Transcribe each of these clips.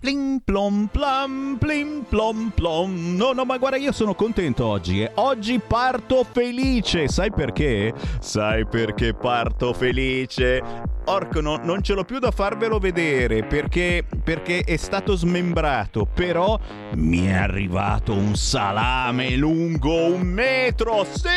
Plim plom plam, plim plom plom. No, no, ma guarda, io sono contento oggi. Eh. Oggi parto felice. Sai perché? Sai perché parto felice? Orco, no, non ce l'ho più da farvelo vedere perché, perché è stato smembrato. Però mi è arrivato un salame lungo un metro. Sì!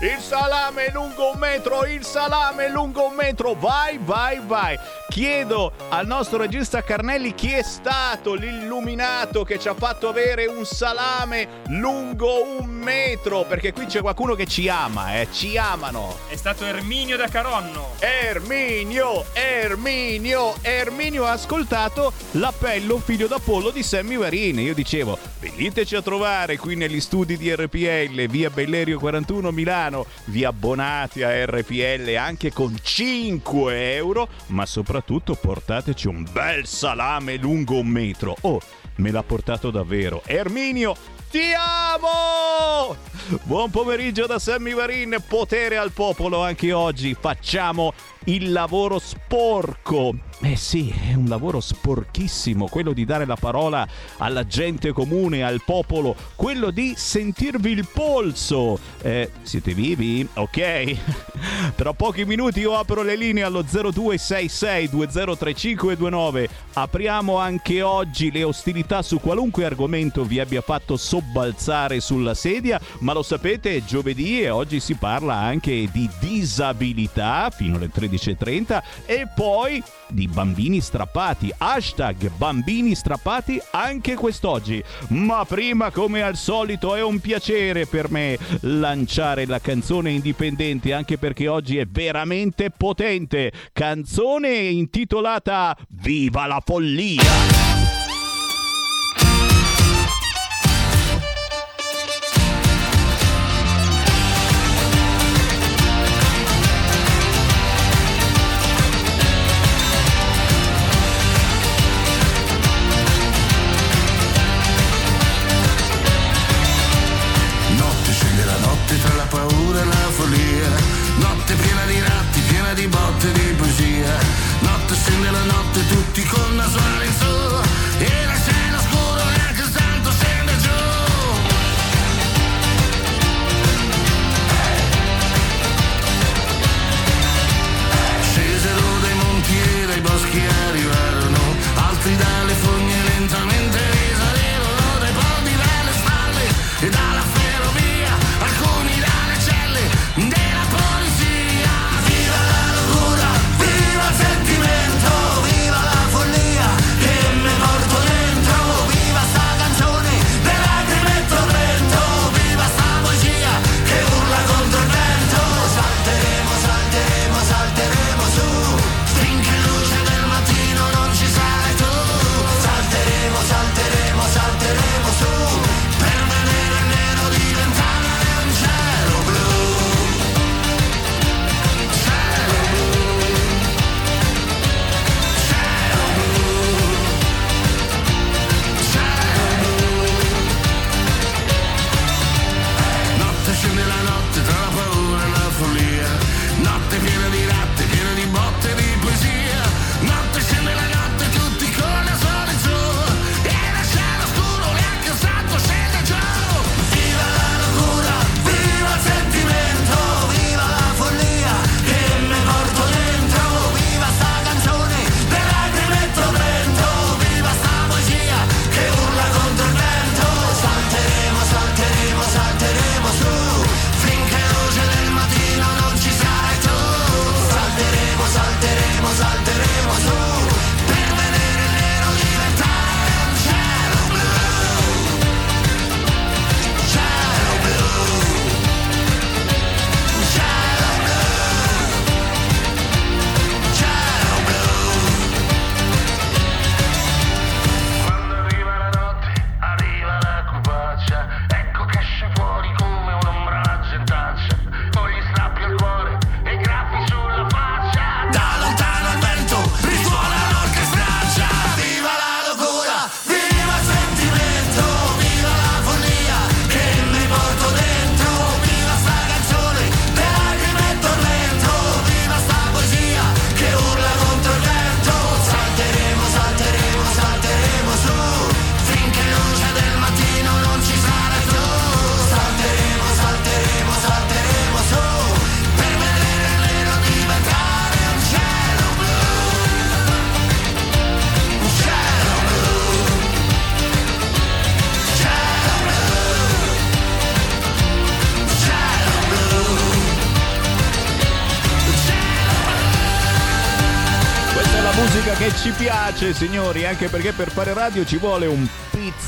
Il salame lungo un metro, il salame lungo un metro. Vai, vai, vai. Chiedo al nostro regista Carnelli chi è stato l'illuminato che ci ha fatto avere un salame lungo un metro, perché qui c'è qualcuno che ci ama, eh, ci amano. È stato Erminio da Caronno. Erminio, Erminio, Erminio ha ascoltato l'appello figlio d'Apollo di Sammy Varini. Io dicevo, veniteci a trovare qui negli studi di RPL, via Bellerio 41 Milano, vi abbonate a RPL anche con 5 euro, ma soprattutto portateci un bel salame lungo un metro. Oh, me l'ha portato davvero. Erminio, ti amo! Buon pomeriggio da Sammy Varin, potere al popolo anche oggi. Facciamo il lavoro sporco. Eh sì, è un lavoro sporchissimo, quello di dare la parola alla gente comune, al popolo, quello di sentirvi il polso. Eh, siete vivi? Ok. Tra pochi minuti io apro le linee allo 0266203529. Apriamo anche oggi le ostilità su qualunque argomento vi abbia fatto sobbalzare sulla sedia, ma lo sapete, è giovedì e oggi si parla anche di disabilità fino alle 13.30 e poi di bambini strappati. Hashtag bambini strappati anche quest'oggi. Ma prima, come al solito, è un piacere per me lanciare la canzone indipendente, anche perché oggi è veramente potente. Canzone intitolata Viva la follia! Τυχόν να piace, signori, anche perché per fare radio ci vuole un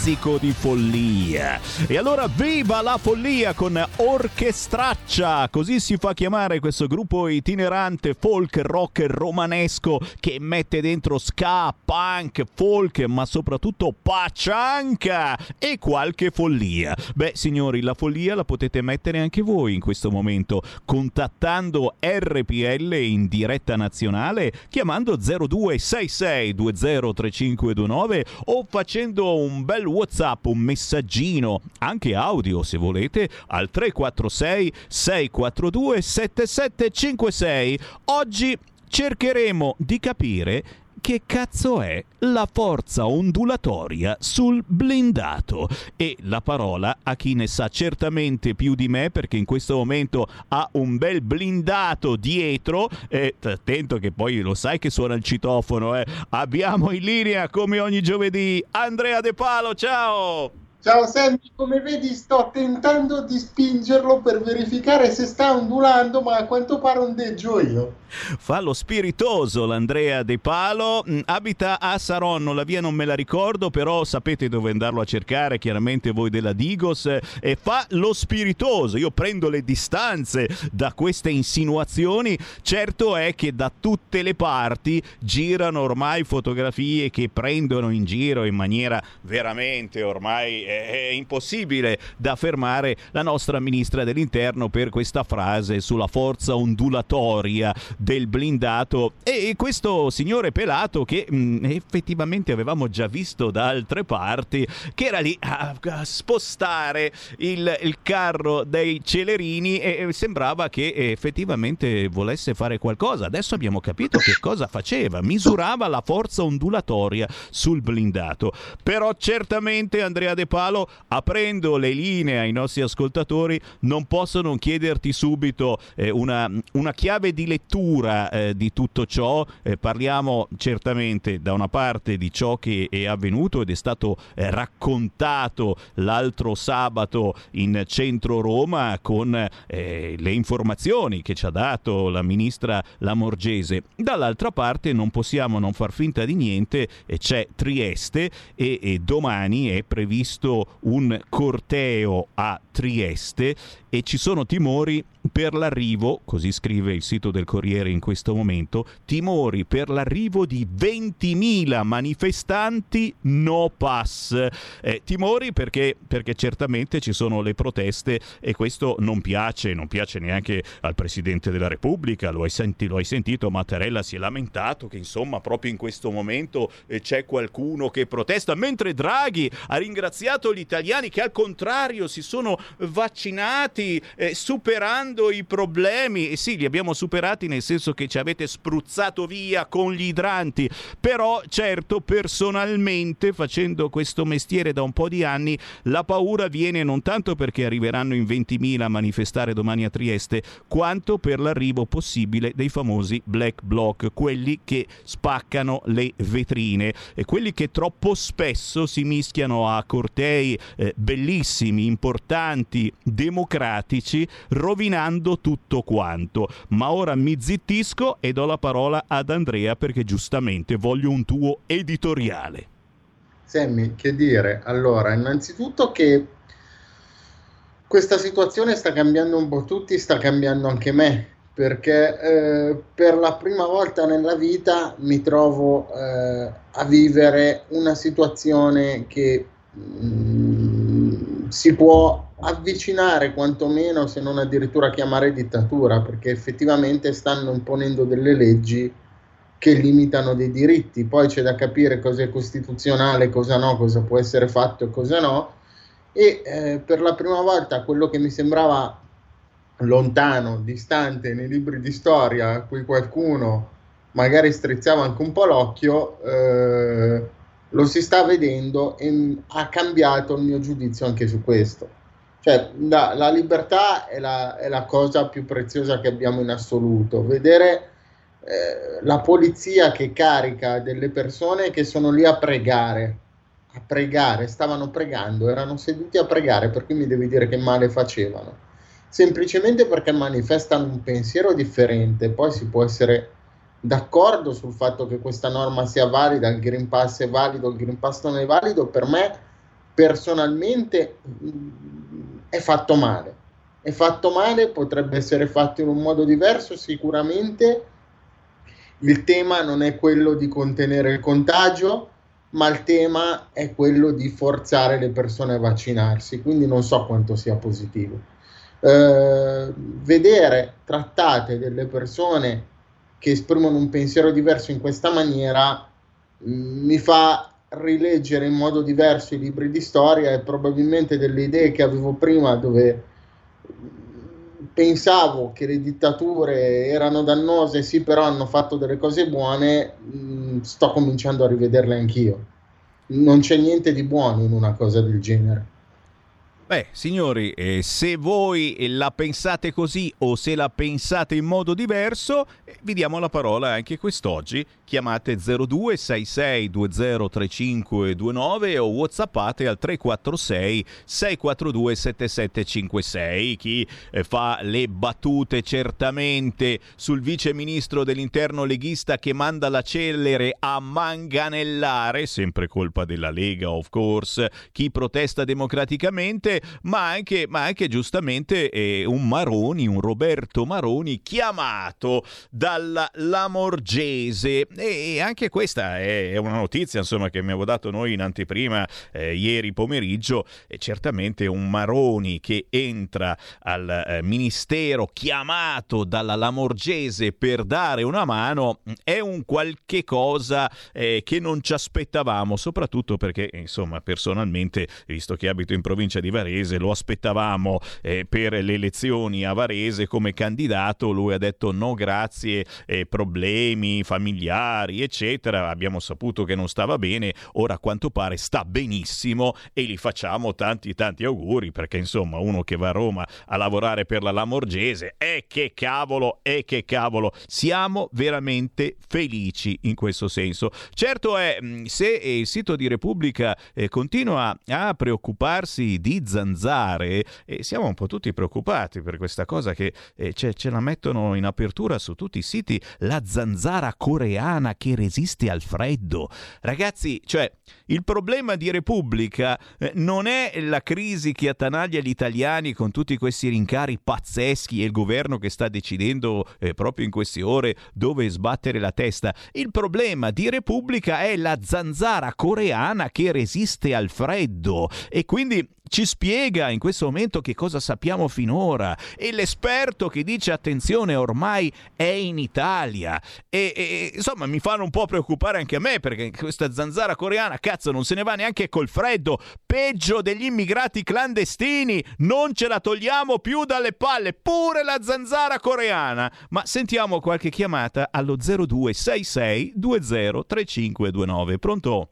pizzico di follia. E allora viva la follia con Orchestraccia, così si fa chiamare questo gruppo itinerante folk rock romanesco che mette dentro ska, punk, folk, ma soprattutto paccianca e qualche follia. Beh, signori, la follia la potete mettere anche voi in questo momento contattando RPL in diretta nazionale chiamando 0266 203529 o facendo un bel WhatsApp, un messaggino, anche audio se volete, al 346 642 7756. Oggi cercheremo di capire che cazzo è la forza ondulatoria sul blindato? E la parola a chi ne sa certamente più di me perché in questo momento ha un bel blindato dietro. E attento che poi lo sai che suona il citofono, eh. Abbiamo in linea come ogni giovedì Andrea De Palo, ciao! Ciao Sammy, come vedi sto tentando di spingerlo per verificare se sta ondulando, ma a quanto pare ondeggio io. Fa lo spiritoso l'Andrea De Palo, mm, abita a Saronno, la via non me la ricordo, però sapete dove andarlo a cercare, chiaramente voi della Digos, e fa lo spiritoso. Io prendo le distanze da queste insinuazioni, certo è che da tutte le parti girano ormai fotografie che prendono in giro in maniera veramente ormai è impossibile da fermare la nostra ministra dell'interno per questa frase sulla forza ondulatoria del blindato. E questo signore pelato che mh, mm, effettivamente avevamo già visto da altre parti che era lì a, a spostare il, il, carro dei celerini e sembrava che effettivamente volesse fare qualcosa. Adesso abbiamo capito che cosa faceva. Misurava la forza ondulatoria sul blindato. Però certamente Andrea De Palo aprendo le linee ai nostri ascoltatori non posso non chiederti subito eh, una, una chiave di lettura eh, di tutto ciò. Eh, parliamo certamente da una parte di ciò che è avvenuto ed è stato eh, raccontato l'altro sabato in centro Roma con eh, le informazioni che ci ha dato la ministra Lamorgese. Dall'altra parte non possiamo non far finta di niente, c'è Trieste e, e domani è previsto un corteo a Trieste e ci sono timori per l'arrivo, così scrive il sito del Corriere in questo momento, timori per l'arrivo di 20.000 manifestanti no pass. Eh, timori perché, perché, certamente ci sono le proteste e questo non piace, non piace neanche al Presidente della Repubblica, lo hai, senti, lo hai sentito, Mattarella si è lamentato che insomma proprio in questo momento eh, c'è qualcuno che protesta, mentre Draghi ha ringraziato gli italiani che al contrario si sono vaccinati eh, superando i problemi, e sì, li abbiamo superati nel senso che ci avete spruzzato via con gli idranti, però certo personalmente facendo questo mestiere da un po' di anni la paura viene non tanto perché arriveranno in 20.000 a manifestare domani a Trieste, quanto per l'arrivo possibile dei famosi black bloc, quelli che spaccano le vetrine. E quelli che troppo spesso si mischiano a cortei eh, bellissimi, importanti, democratici, rovinando tutto quanto. Ma ora mi zittisco e do la parola ad Andrea perché giustamente voglio un tuo editoriale. Sammy, che dire? Allora, innanzitutto che questa situazione sta cambiando un po' tutti, sta cambiando anche me, perché eh, per la prima volta nella vita mi trovo eh, a vivere una situazione che mm, si può avvicinare quantomeno, se non addirittura chiamare dittatura, perché effettivamente stanno imponendo delle leggi che limitano dei diritti. Poi c'è da capire cosa è costituzionale, cosa no, cosa può essere fatto e cosa no. E eh, per la prima volta quello che mi sembrava lontano, distante nei libri di storia, a cui qualcuno magari strizzava anche un po' l'occhio, eh, lo si sta vedendo e ha cambiato il mio giudizio anche su questo. Cioè, la, la libertà è la, è la, cosa più preziosa che abbiamo in assoluto. Vedere eh, la polizia che carica delle persone che sono lì a pregare, a pregare, stavano pregando, erano seduti a pregare, per cui mi devi dire che male facevano. Semplicemente perché manifestano un pensiero differente, poi si può essere d'accordo sul fatto che questa norma sia valida, il Green Pass è valido, il Green Pass non è valido, per me personalmente mm, è fatto male. È fatto male, potrebbe essere fatto in un modo diverso, sicuramente il tema non è quello di contenere il contagio, ma il tema è quello di forzare le persone a vaccinarsi, quindi non so quanto sia positivo. Eh, vedere trattate delle persone che esprimono un pensiero diverso in questa maniera mm, mi fa rileggere in modo diverso i libri di storia e probabilmente delle idee che avevo prima dove pensavo che le dittature erano dannose, sì, però hanno fatto delle cose buone, mm, sto cominciando a rivederle anch'io. Non c'è niente di buono in una cosa del genere. Beh, signori, eh, se voi la pensate così o se la pensate in modo diverso, eh, vi diamo la parola anche quest'oggi. Chiamate 0266203529 o whatsappate al 346 642 7756. Chi eh, fa le battute certamente sul vice ministro dell'interno leghista che manda la celere a manganellare, sempre colpa della Lega of course, chi protesta democraticamente ma anche, ma anche giustamente eh, un Maroni, un Roberto Maroni chiamato dalla Lamorgese. E anche questa è una notizia insomma, che avevo dato noi in anteprima eh, ieri pomeriggio. E certamente un Maroni che entra al eh, ministero chiamato dalla Lamorgese per dare una mano è un qualche cosa eh, che non ci aspettavamo, soprattutto perché insomma personalmente, visto che abito in provincia di Varese, lo aspettavamo eh, per le elezioni a Varese come candidato, lui ha detto no grazie, eh, problemi familiari eccetera, abbiamo saputo che non stava bene, ora a quanto pare sta benissimo e gli facciamo tanti tanti auguri perché insomma uno che va a Roma a lavorare per la Lamorgese, e che cavolo, e che cavolo, siamo veramente felici in questo senso. Certo è, mm, se il sito di Repubblica eh, continua a preoccuparsi di zanzare, e siamo un po' tutti preoccupati per questa cosa che eh, ce, ce, la mettono in apertura su tutti i siti, la zanzara coreana che resiste al freddo. Ragazzi, cioè, il problema di Repubblica eh, non è la crisi che attanaglia gli italiani con tutti questi rincari pazzeschi e il governo che sta decidendo eh, proprio in queste ore dove sbattere la testa. Il problema di Repubblica è la zanzara coreana che resiste al freddo e quindi ci spiega in questo momento che cosa sappiamo finora. E l'esperto che dice attenzione ormai è in Italia e, e, insomma mi fanno un po' preoccupare anche a me perché questa zanzara coreana cazzo non se ne va neanche col freddo. Peggio degli immigrati clandestini non ce la togliamo più dalle palle pure la zanzara coreana. Ma sentiamo qualche chiamata allo 0266 203529 pronto?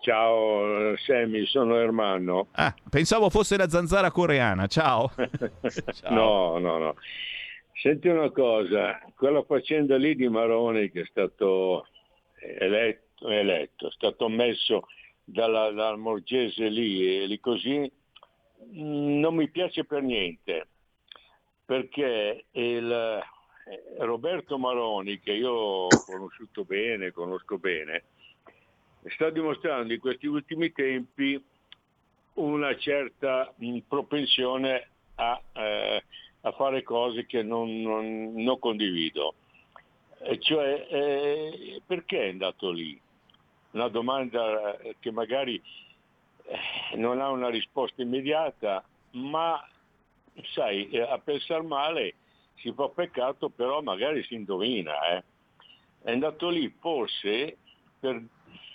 Ciao Sammy, sono Ermanno. Ah, pensavo fosse la zanzara coreana, ciao. ciao. No, no, no. Senti una cosa, quella faccenda lì di Maroni che è stato eletto, eletto è stato messo dalla, dal Morgese lì e lì così, mm, non mi piace per niente, perché il eh, Roberto Maroni, che io ho conosciuto bene, conosco bene, sta dimostrando in questi ultimi tempi una certa propensione a, eh, a fare cose che non, non, non condivido. E cioè, eh, perché è andato lì? Una domanda che magari eh, non ha una risposta immediata, ma sai, eh, a pensare male si fa peccato, però magari si indovina. Eh. È andato lì forse per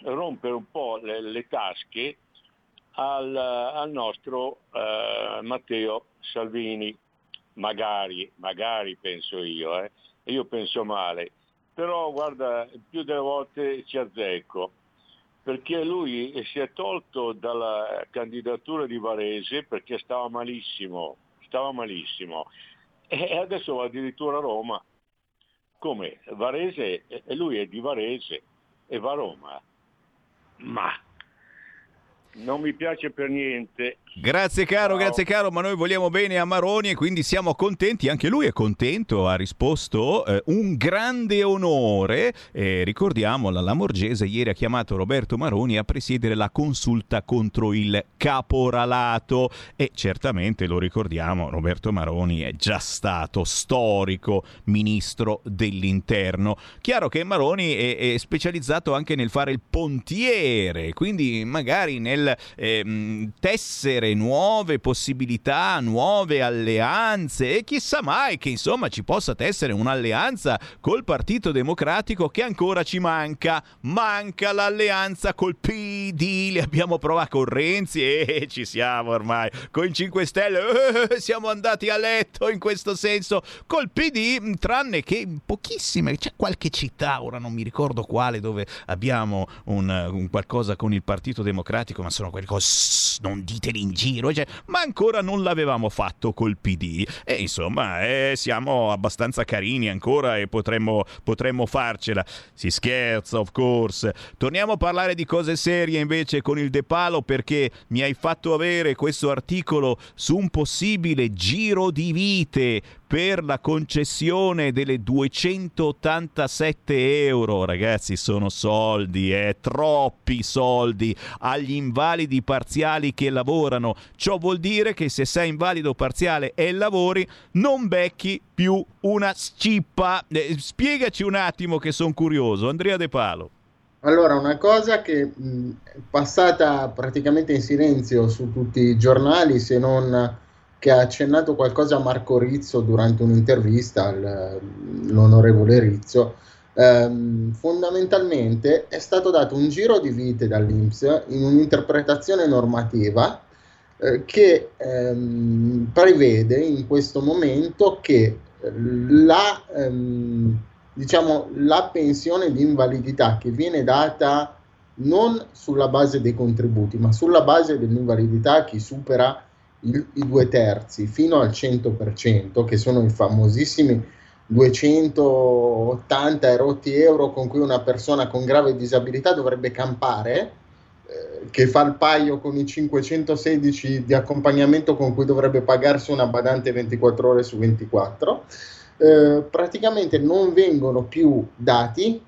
rompere un po' le, le tasche al, al nostro eh, Matteo Salvini, magari, magari penso io, eh. io penso male, però guarda, più delle volte ci azzecco, perché lui si è tolto dalla candidatura di Varese perché stava malissimo, stava malissimo, e adesso va addirittura a Roma. Come? Varese, lui è di Varese e va a Roma. Ma non mi piace per niente. Grazie caro, Ciao. grazie caro, ma noi vogliamo bene a Maroni e quindi siamo contenti, anche lui è contento, ha risposto eh, un grande onore, eh, ricordiamo la Lamorgese ieri ha chiamato Roberto Maroni a presiedere la consulta contro il caporalato e certamente lo ricordiamo, Roberto Maroni è già stato storico ministro dell'interno. Chiaro che Maroni è, è specializzato anche nel fare il pontiere, quindi magari nel eh, tessere nuove possibilità, nuove alleanze e chissà mai che insomma ci possa essere un'alleanza col Partito Democratico che ancora ci manca. Manca l'alleanza col PD, le abbiamo provato con Renzi e ci siamo ormai. Con i 5 Stelle eh, siamo andati a letto in questo senso. Col PD, tranne che pochissime, c'è qualche città, ora non mi ricordo quale, dove abbiamo un, un qualcosa con il Partito Democratico, ma sono quelle cose, non diteli in giro, cioè, ma ancora non l'avevamo fatto col PD. E insomma, eh, siamo abbastanza carini ancora e potremmo, potremmo farcela. Si scherza, of course. Torniamo a parlare di cose serie invece con il De Palo perché mi hai fatto avere questo articolo su un possibile giro di vite per la concessione delle 287 euro, ragazzi, sono soldi, eh, troppi soldi agli invalidi parziali che lavorano. Ciò vuol dire che se sei invalido parziale e lavori, non becchi più una scippa. Eh, spiegaci un attimo che sono curioso, Andrea De Palo. Allora, una cosa che mh, passata praticamente in silenzio su tutti i giornali, se non che ha accennato qualcosa a Marco Rizzo durante un'intervista, al, l'onorevole Rizzo, ehm, fondamentalmente è stato dato un giro di vite dall'Inps in un'interpretazione normativa eh, che ehm, prevede in questo momento che la, ehm, diciamo, la pensione di invalidità che viene data non sulla base dei contributi, ma sulla base dell'invalidità a chi supera i, i due terzi fino al 100%, che sono i famosissimi 280 erotti euro con cui una persona con grave disabilità dovrebbe campare, eh, che fa il paio con i 516 di accompagnamento con cui dovrebbe pagarsi una badante 24 ore su 24, eh, praticamente non vengono più dati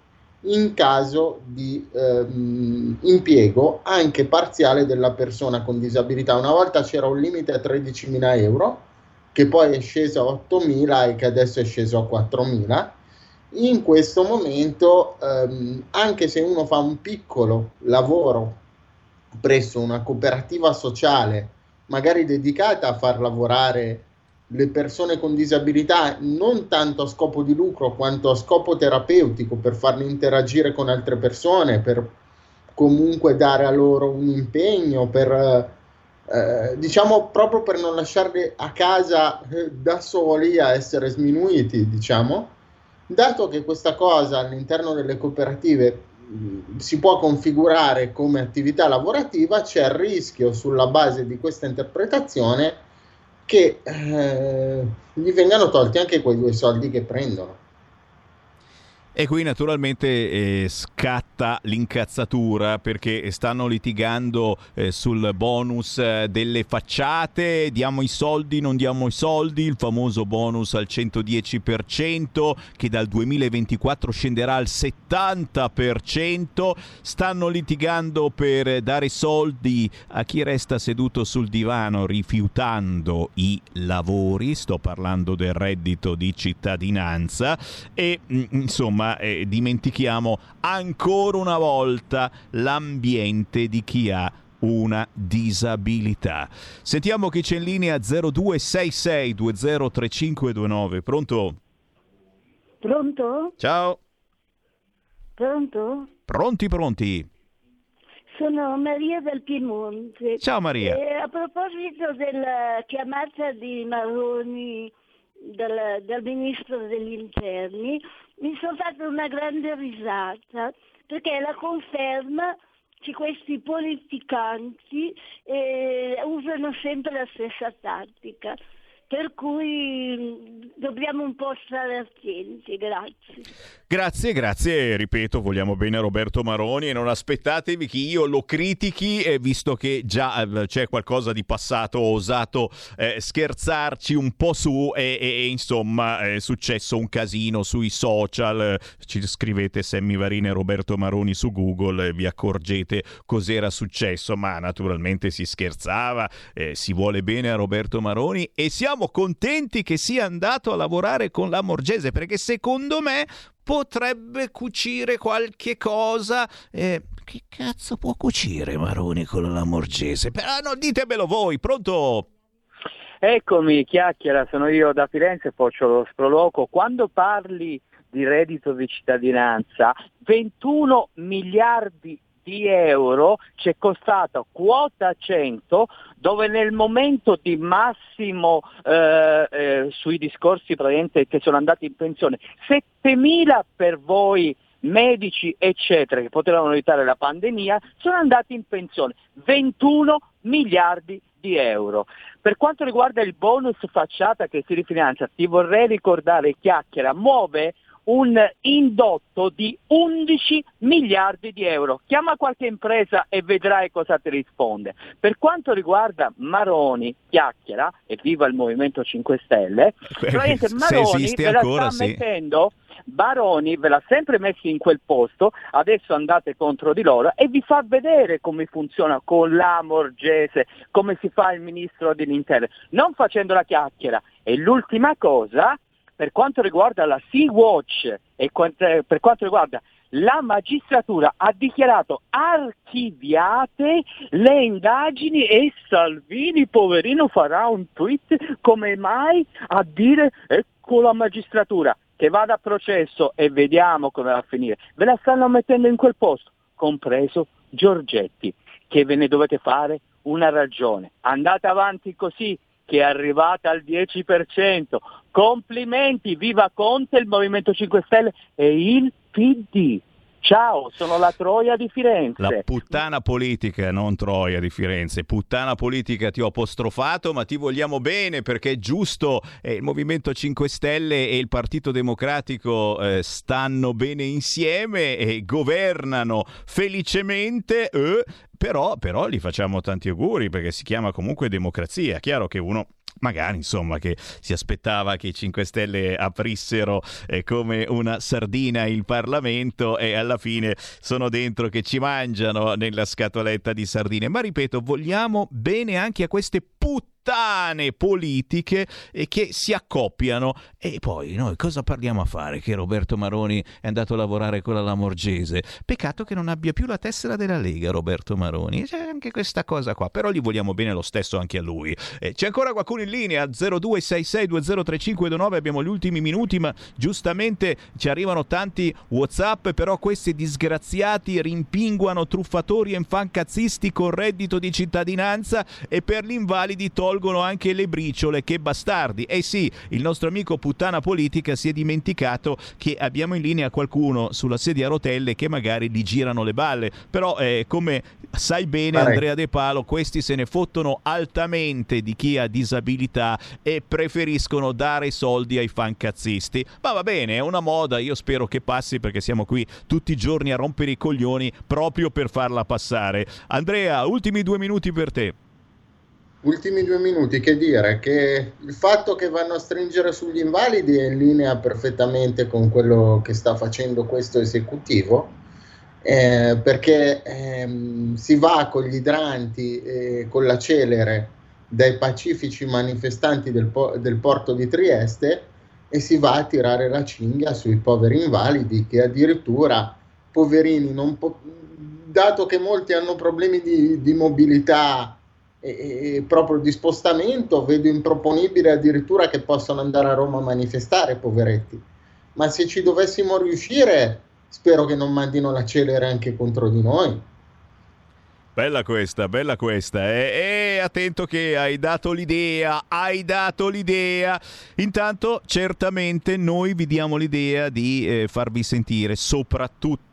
in caso di ehm, impiego anche parziale della persona con disabilità. Una volta c'era un limite a 13.000 euro, che poi è sceso a 8.000 e che adesso è sceso a 4.000. In questo momento, ehm, anche se uno fa un piccolo lavoro presso una cooperativa sociale, magari dedicata a far lavorare le persone con disabilità non tanto a scopo di lucro quanto a scopo terapeutico per farle interagire con altre persone, per comunque dare a loro un impegno, per eh, diciamo proprio per non lasciarli a casa eh, da soli a essere sminuiti, diciamo. Dato che questa cosa all'interno delle cooperative mh, si può configurare come attività lavorativa, c'è il rischio sulla base di questa interpretazione che eh, gli vengano tolti anche quei due soldi che prendono. E qui naturalmente eh, scatta l'incazzatura perché stanno litigando eh, sul bonus eh, delle facciate, diamo i soldi, non diamo i soldi, il famoso bonus al 110% che dal 2024 scenderà al 70%, stanno litigando per dare soldi a chi resta seduto sul divano rifiutando i lavori, sto parlando del reddito di cittadinanza. E mm, insomma insomma eh, dimentichiamo ancora una volta l'ambiente di chi ha una disabilità. Sentiamo chi c'è in linea 0266203529. Pronto? Pronto? Ciao. Pronto? Pronti, pronti. Sono Maria del Piemonte. Ciao Maria. E a proposito della chiamata di Maroni dal, dal ministro degli interni, mi sono fatta una grande risata perché la conferma che questi politicanti eh, usano sempre la stessa tattica. Per cui dobbiamo un po' stare attenti. Grazie. Grazie, grazie, ripeto, vogliamo bene a Roberto Maroni e non aspettatevi che io lo critichi, eh, visto che già eh, c'è qualcosa di passato, ho osato eh, scherzarci un po' su e, e, e, insomma è successo un casino sui social, ci scrivete Sammy Varina e Roberto Maroni su Google e vi accorgete cos'era successo, ma naturalmente si scherzava, eh, si vuole bene a Roberto Maroni e siamo contenti che sia andato a lavorare con la Morgese, perché secondo me potrebbe cucire qualche cosa. Eh, che cazzo può cucire Maroni con la Morgese? Però no, ditemelo voi, pronto? Eccomi, chiacchiera, sono io da Firenze, faccio lo sproloco. Quando parli di reddito di cittadinanza, 21 miliardi di euro ci è costato quota 100 dove nel momento di massimo eh, eh, sui discorsi che sono andati in pensione 7.000 per voi medici eccetera che potevano evitare la pandemia sono andati in pensione 21 miliardi di euro. Per quanto riguarda il bonus facciata che si rifinanzia, ti vorrei ricordare chiacchiera, muove un indotto di 11 miliardi di euro. Chiama qualche impresa e vedrai cosa ti risponde. Per quanto riguarda Maroni, chiacchiera, e viva il Movimento 5 Stelle, probabilmente Maroni ve la ancora, sta sì. mettendo Baroni ve l'ha sempre messo in quel posto, adesso andate contro di loro e vi fa vedere come funziona con la Morgese, come si fa il ministro dell'interno, non facendo la chiacchiera. E l'ultima cosa, per quanto riguarda la Sea-Watch e eh, per quanto riguarda la magistratura ha dichiarato archiviate le indagini e Salvini, poverino, farà un tweet come mai a dire ecco la magistratura che vada a processo e vediamo come va a finire. Ve la stanno mettendo in quel posto, compreso Giorgetti, che ve ne dovete fare una ragione. Andate avanti così che è arrivata al 10%. Complimenti, viva Conte, il Movimento 5 Stelle e il PD. Ciao, sono la Troia di Firenze. La puttana politica, non Troia di Firenze. Puttana politica ti ho apostrofato, ma ti vogliamo bene perché è giusto. Eh, il Movimento 5 Stelle e il Partito Democratico eh, stanno bene insieme e governano felicemente. Eh, però, però gli facciamo tanti auguri perché si chiama comunque democrazia. Chiaro che uno magari insomma che si aspettava che i 5 Stelle aprissero eh, come una sardina il Parlamento e alla fine sono dentro che ci mangiano nella scatoletta di sardine. Ma ripeto, vogliamo bene anche a queste puttane puttane politiche e che si accoppiano. E poi noi cosa parliamo a fare? Che Roberto Maroni è andato a lavorare con la Lamorgese. Peccato che non abbia più la tessera della Lega, Roberto Maroni. C'è anche questa cosa qua, però gli vogliamo bene lo stesso anche a lui. Eh, c'è ancora qualcuno in linea? 0266203529, abbiamo gli ultimi minuti, ma giustamente ci arrivano tanti WhatsApp, però questi disgraziati rimpinguano truffatori e infancazzisti con reddito di cittadinanza e per gli invalidi tolgono tolgono anche le briciole, che bastardi. Eh sì, il nostro amico puttana politica si è dimenticato che abbiamo in linea qualcuno sulla sedia a rotelle che magari gli girano le balle, però eh, come sai bene Pare. Andrea De Palo, questi se ne fottono altamente di chi ha disabilità e preferiscono dare soldi ai fancazzisti. Ma va bene, è una moda, io spero che passi perché siamo qui tutti i giorni a rompere i coglioni proprio per farla passare. Andrea, ultimi due minuti per te. Ultimi due minuti, che dire? Che il fatto che vanno a stringere sugli invalidi è in linea perfettamente con quello che sta facendo questo esecutivo, eh, perché ehm, si va con gli idranti e con la celere dai pacifici manifestanti del, po- del porto di Trieste e si va a tirare la cinghia sui poveri invalidi che addirittura, poverini, po- dato che molti hanno problemi di, di mobilità, e, e proprio di spostamento vedo improponibile addirittura che possano andare a Roma a manifestare, poveretti. Ma se ci dovessimo riuscire, spero che non mandino la celere anche contro di noi. Bella questa, bella questa. E, e attento che hai dato l'idea, hai dato l'idea. Intanto, certamente noi vi diamo l'idea di eh, farvi sentire soprattutto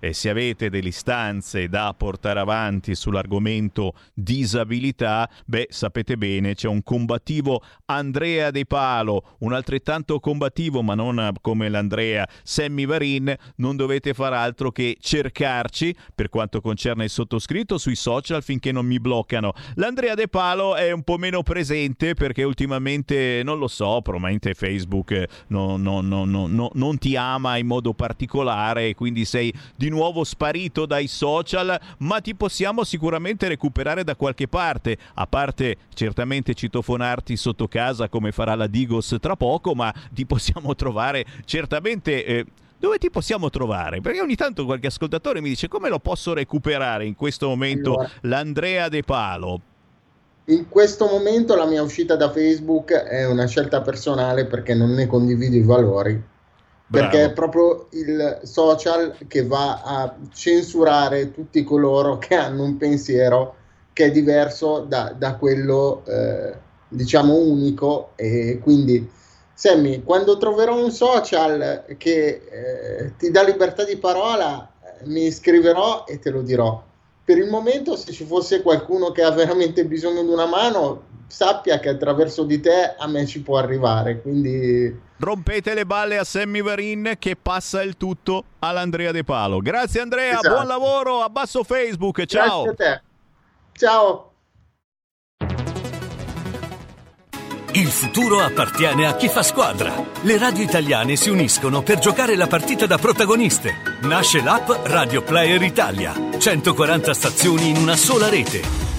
eh, se avete delle istanze da portare avanti sull'argomento disabilità, beh, sapete bene, c'è un combattivo Andrea De Palo, un altrettanto combattivo, ma non come l'Andrea Sammy Varin, non dovete far altro che cercarci per quanto concerne il sottoscritto sui social finché non mi bloccano. L'Andrea De Palo è un po' meno presente perché ultimamente, non lo so, probabilmente Facebook non, non, non, non ti ama in modo particolare e quindi sei di nuovo sparito dai social, ma ti possiamo sicuramente recuperare da qualche parte, a parte certamente citofonarti sotto casa come farà la Digos tra poco, ma ti possiamo trovare certamente... Eh, dove ti possiamo trovare? Perché ogni tanto qualche ascoltatore mi dice come lo posso recuperare in questo momento allora. l'Andrea De Palo. In questo momento la mia uscita da Facebook è una scelta personale perché non ne condivido i valori perché è proprio il social che va a censurare tutti coloro che hanno un pensiero che è diverso da, da quello eh, diciamo unico. E quindi Sammy quando troverò un social che eh, ti dà libertà di parola mi iscriverò e te lo dirò. Per il momento se ci fosse qualcuno che ha veramente bisogno di una mano sappia che attraverso di te a me ci può arrivare. Quindi rompete le balle a Sammy Varin che passa il tutto all'Andrea De Palo. Grazie Andrea, esatto. buon lavoro, abbasso Facebook, ciao. Grazie a te. Ciao. Il futuro appartiene a chi fa squadra. Le radio italiane si uniscono per giocare la partita da protagoniste. Nasce l'app Radio Player Italia. 140 stazioni in una sola rete.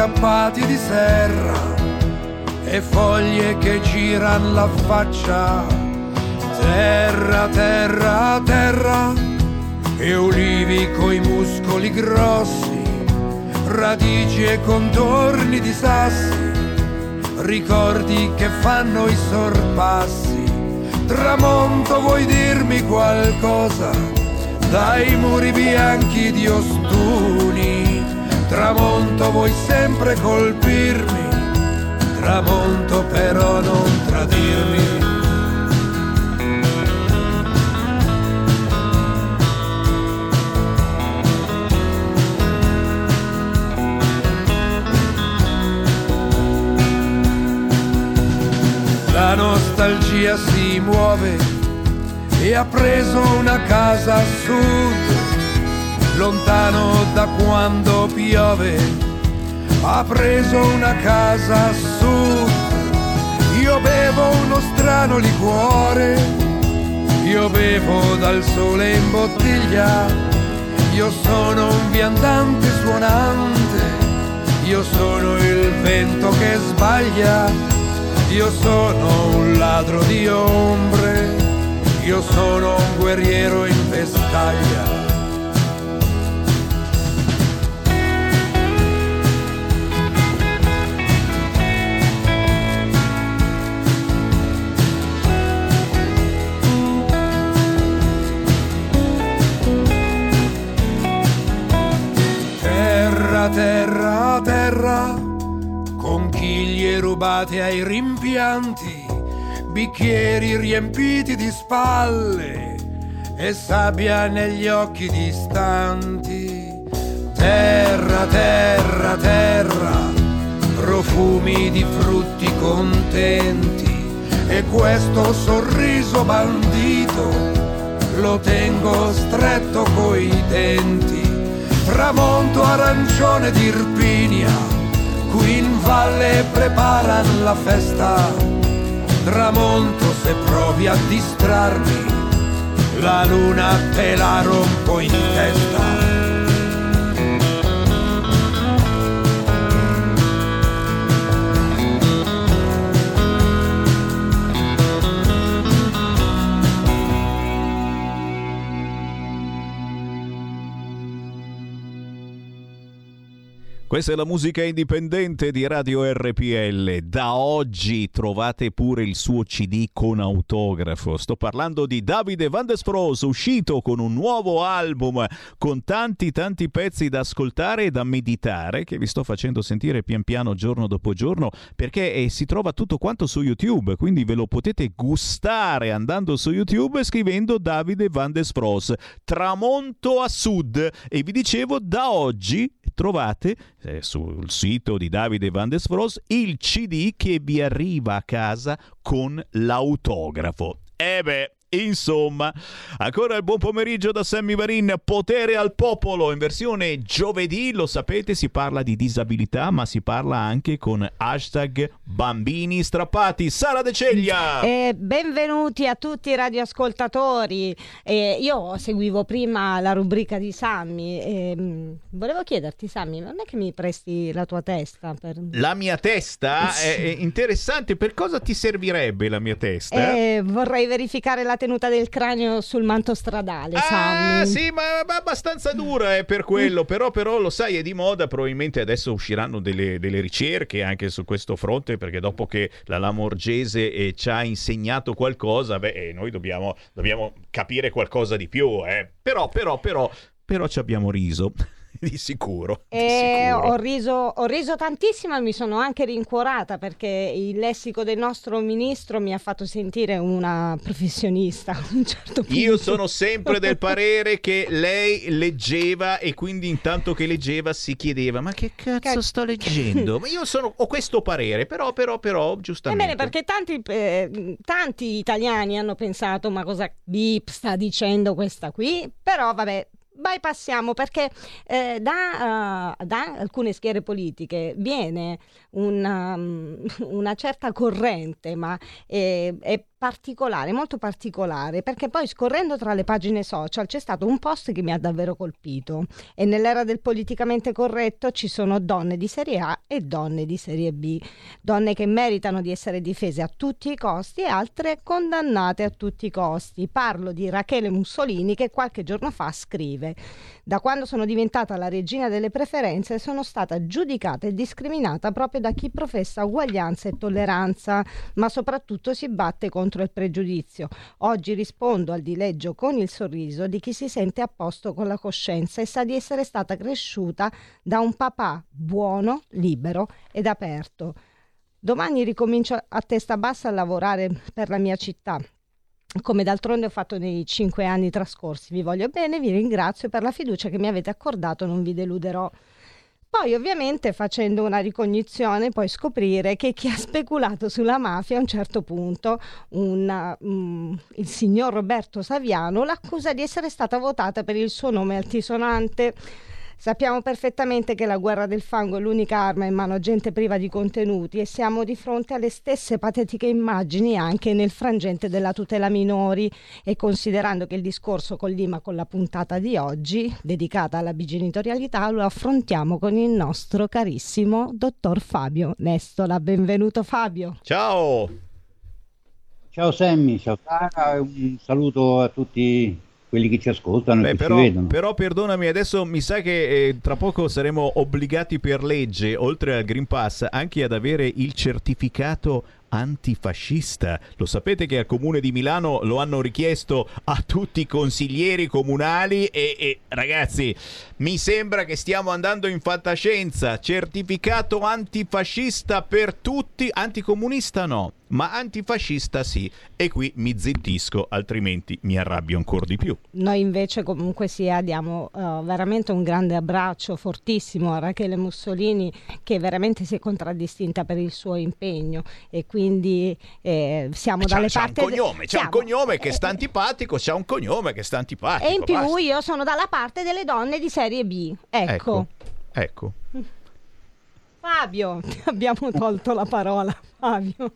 Scappati di serra e foglie che giran la faccia. Terra, terra, terra e ulivi coi muscoli grossi, radici e contorni di sassi, ricordi che fanno i sorpassi. Tramonto, vuoi dirmi qualcosa? dai muri bianchi di Ostuni, tramonto vuoi sempre colpirmi, tramonto però non tradirmi. La nostalgia si muove e ha preso una casa a sud, lontano da quando piove, ha preso una casa a sud io bevo uno strano liquore, io bevo dal sole in bottiglia, io sono un viandante suonante, io sono il vento che sbaglia, io sono un ladro di ombre, io sono un guerriero in vestaglia. Terra, terra, conchiglie rubate ai rimpianti, bicchieri riempiti di spalle e sabbia negli occhi distanti. Terra, terra, terra, profumi di frutti contenti e questo sorriso bandito lo tengo stretto coi denti. Tramonto arancione di Irpinia, qui in valle preparan la festa. Tramonto se provi a distrarmi, la luna te la rompo in testa. Questa è la musica indipendente di Radio RPL. Da oggi trovate pure il suo CD con autografo. Sto parlando di Davide Van der Spross, uscito con un nuovo album con tanti tanti pezzi da ascoltare e da meditare che vi sto facendo sentire pian piano giorno dopo giorno perché eh, si trova tutto quanto su YouTube, quindi ve lo potete gustare andando su YouTube e scrivendo Davide Van der Spross, tramonto a sud e vi dicevo da oggi trovate eh, sul sito di Davide Van der Spross il CD che vi arriva a casa con l'autografo. E beh, Insomma, ancora il buon pomeriggio da Sammy Varin, potere al popolo in versione giovedì, lo sapete, si parla di disabilità, ma si parla anche con hashtag bambini strappati. Sara De Ceglia! Eh, benvenuti a tutti i radioascoltatori. Eh, io seguivo prima la rubrica di Sammy e mh, volevo chiederti, Sammy, non è che mi presti la tua testa? Per... La mia testa è, è interessante, per cosa ti servirebbe la mia testa? Eh, vorrei verificare la tenuta del cranio sul manto stradale, Ah, Sammy. sì, ma, ma abbastanza dura è per quello, però, però lo sai, è di moda, probabilmente adesso usciranno delle, delle ricerche anche su questo fronte, perché dopo che la Lamorgese eh, ci ha insegnato qualcosa, beh, eh, noi dobbiamo, dobbiamo capire qualcosa di più, eh. Però, però, però, però ci abbiamo riso, di sicuro. di E sicuro. ho riso, ho riso tantissimo e mi sono anche rincuorata perché il lessico del nostro ministro mi ha fatto sentire una professionista un certo. Io sono sempre del parere che lei leggeva e quindi intanto che leggeva si chiedeva ma che cazzo sto leggendo? Ma io sono, ho questo parere, però, però, però, giustamente. Ebbene, perché tanti, eh, tanti italiani hanno pensato: ma cosa Bip sta dicendo questa qui? Però vabbè. Bypassiamo perché eh, da, eh, da alcune schiere politiche viene una, mm, una certa corrente, ma è, è particolare, molto particolare, perché poi scorrendo tra le pagine social c'è stato un post che mi ha davvero colpito e nell'era del politicamente corretto ci sono donne di serie A e donne di serie B, donne che meritano di essere difese a tutti i costi e altre condannate a tutti i costi. Parlo di Rachele Mussolini che qualche giorno fa scrive da quando sono diventata la regina delle preferenze sono stata giudicata e discriminata proprio da chi professa uguaglianza e tolleranza, ma soprattutto si batte contro il pregiudizio. Oggi rispondo al dileggio con il sorriso di chi si sente a posto con la coscienza e sa di essere stata cresciuta da un papà buono, libero ed aperto. Domani ricomincio a testa bassa a lavorare per la mia città come d'altronde ho fatto nei cinque anni trascorsi. Vi voglio bene, vi ringrazio per la fiducia che mi avete accordato, non vi deluderò. Poi ovviamente facendo una ricognizione puoi scoprire che chi ha speculato sulla mafia a un certo punto, una, mm, il signor Roberto Saviano, l'accusa di essere stata votata per il suo nome altisonante. Sappiamo perfettamente che la guerra del fango è l'unica arma in mano a gente priva di contenuti e siamo di fronte alle stesse patetiche immagini anche nel frangente della tutela minori e considerando che il discorso collima con la puntata di oggi dedicata alla bigenitorialità lo affrontiamo con il nostro carissimo dottor Fabio Nestola. Benvenuto Fabio. Ciao. Ciao Sammy, ciao Sara, un saluto a tutti quelli che ci ascoltano Beh, e però, ci vedono. però perdonami, adesso mi sa che eh, tra poco saremo obbligati per legge, oltre al Green Pass, anche ad avere il certificato antifascista. Lo sapete che al comune di Milano lo hanno richiesto a tutti i consiglieri comunali e, e, ragazzi, mi sembra che stiamo andando in fantascienza. Certificato antifascista per tutti, anticomunista no, ma antifascista sì. E qui mi zittisco, altrimenti mi arrabbio ancora di più. Noi invece comunque sia diamo uh, veramente un grande abbraccio fortissimo a Rachele Mussolini che veramente si è contraddistinta per il suo impegno e quindi eh, siamo c'ha, dalle c'ha parti... un cognome, c'ha siamo- un cognome che sta antipatico, c'ha un cognome che sta antipatico. E in più basta. io sono dalla parte delle donne di serie B. Ecco. Ecco, ecco. Fabio, ti abbiamo tolto la parola, Fabio.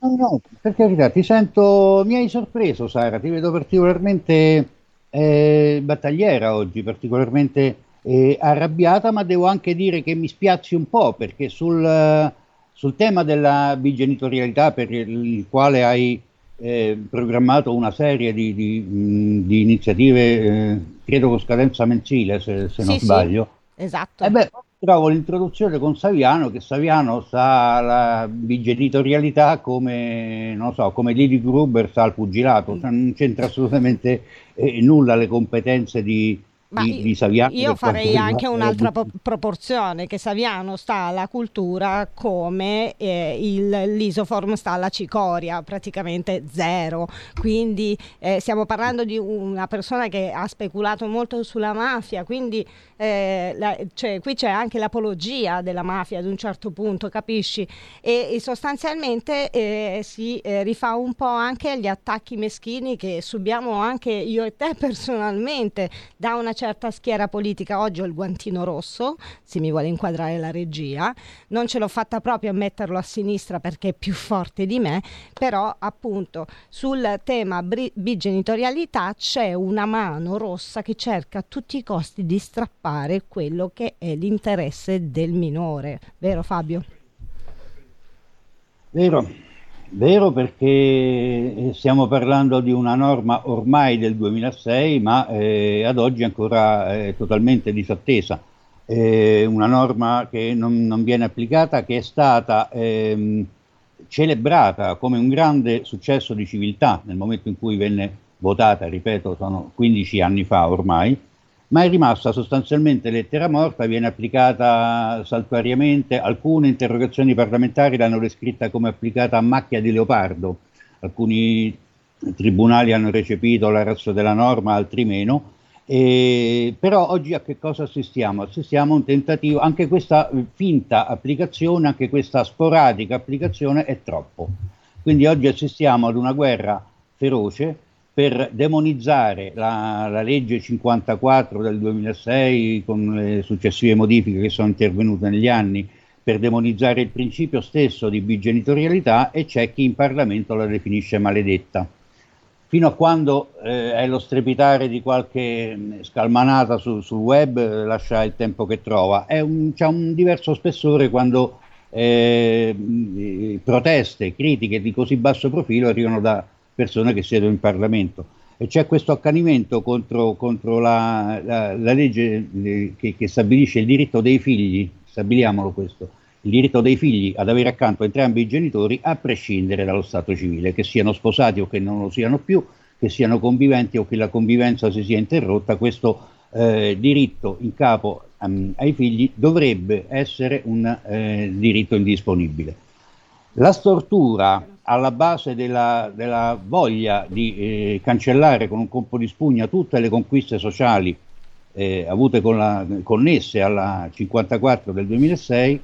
No, no, per carità, ti sento, mi hai sorpreso Sara, ti vedo particolarmente eh, battagliera oggi, particolarmente eh, arrabbiata, ma devo anche dire che mi spiazzi un po' perché sul, sul tema della bigenitorialità per il quale hai eh, programmato una serie di, di, di iniziative, eh, credo con scadenza mensile se, se non Sì, sì. sbaglio. Esatto. Eh beh, trovo l'introduzione con Saviano, che Saviano sa la bigenitorialità come, non so, come Lili Gruber sa il pugilato, cioè non c'entra assolutamente eh, nulla le competenze di, Ma di, di Saviano. Io farei anche un'altra po- proporzione, che Saviano sta alla cultura come eh, il, l'isoform sta alla cicoria, praticamente zero. Quindi eh, stiamo parlando di una persona che ha speculato molto sulla mafia, quindi eh, la- cioè, qui c'è anche l'apologia della mafia ad un certo punto, capisci? E, e sostanzialmente eh, si eh, rifà un po' anche agli attacchi meschini che subiamo anche io e te personalmente da una certa schiera politica. Oggi ho il guantino rosso, se mi vuole inquadrare la regia, non ce l'ho fatta proprio a metterlo a sinistra perché è più forte di me, però appunto sul tema bri- bigenitorialità c'è una mano rossa che cerca a tutti i costi di strappare quello che è l'interesse del minore, vero Fabio? Vero, vero perché eh, stiamo parlando di una norma ormai del 2006, ma eh, ad oggi ancora eh, totalmente disattesa. Eh, una norma che non, non viene applicata, che è stata ehm, celebrata come un grande successo di civiltà nel momento in cui venne votata, ripeto, sono 15 anni fa ormai, ma è rimasta sostanzialmente lettera morta, viene applicata saltuariamente, alcune interrogazioni parlamentari l'hanno descritta come applicata a macchia di leopardo, alcuni tribunali hanno recepito la razza della norma, altri meno, e, però oggi a che cosa assistiamo? Assistiamo a un tentativo, anche questa finta applicazione, anche questa sporadica applicazione è troppo. Quindi oggi assistiamo ad una guerra feroce per demonizzare la, la legge 54 del 2006 con le successive modifiche che sono intervenute negli anni per demonizzare il principio stesso di bigenitorialità e c'è chi in Parlamento la definisce maledetta. Fino a quando eh, è lo strepitare di qualche mh, scalmanata su- sul web, eh, lascia il tempo che trova. È un, c'è un diverso spessore quando eh, mh, proteste, critiche di così basso profilo arrivano da persone che siedono in Parlamento. E c'è questo accanimento contro, contro la, la- la legge eh, che, che stabilisce il diritto dei figli, stabiliamolo questo, il diritto dei figli ad avere accanto entrambi i genitori a prescindere dallo stato civile, che siano sposati o che non lo siano più, che siano conviventi o che la convivenza si sia interrotta, questo eh, diritto in capo ehm, ai figli dovrebbe essere un eh, diritto indisponibile. La stortura alla base della, della voglia di eh, cancellare con un colpo di spugna tutte le conquiste sociali eh, avute con la- connesse alla 54 del 2006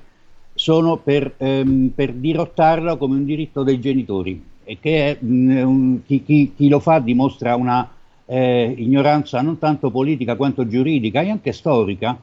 sono per, ehm, per dirottarla come un diritto dei genitori e che è, mh, un- chi, chi- chi lo fa dimostra una eh, ignoranza non tanto politica quanto giuridica e anche storica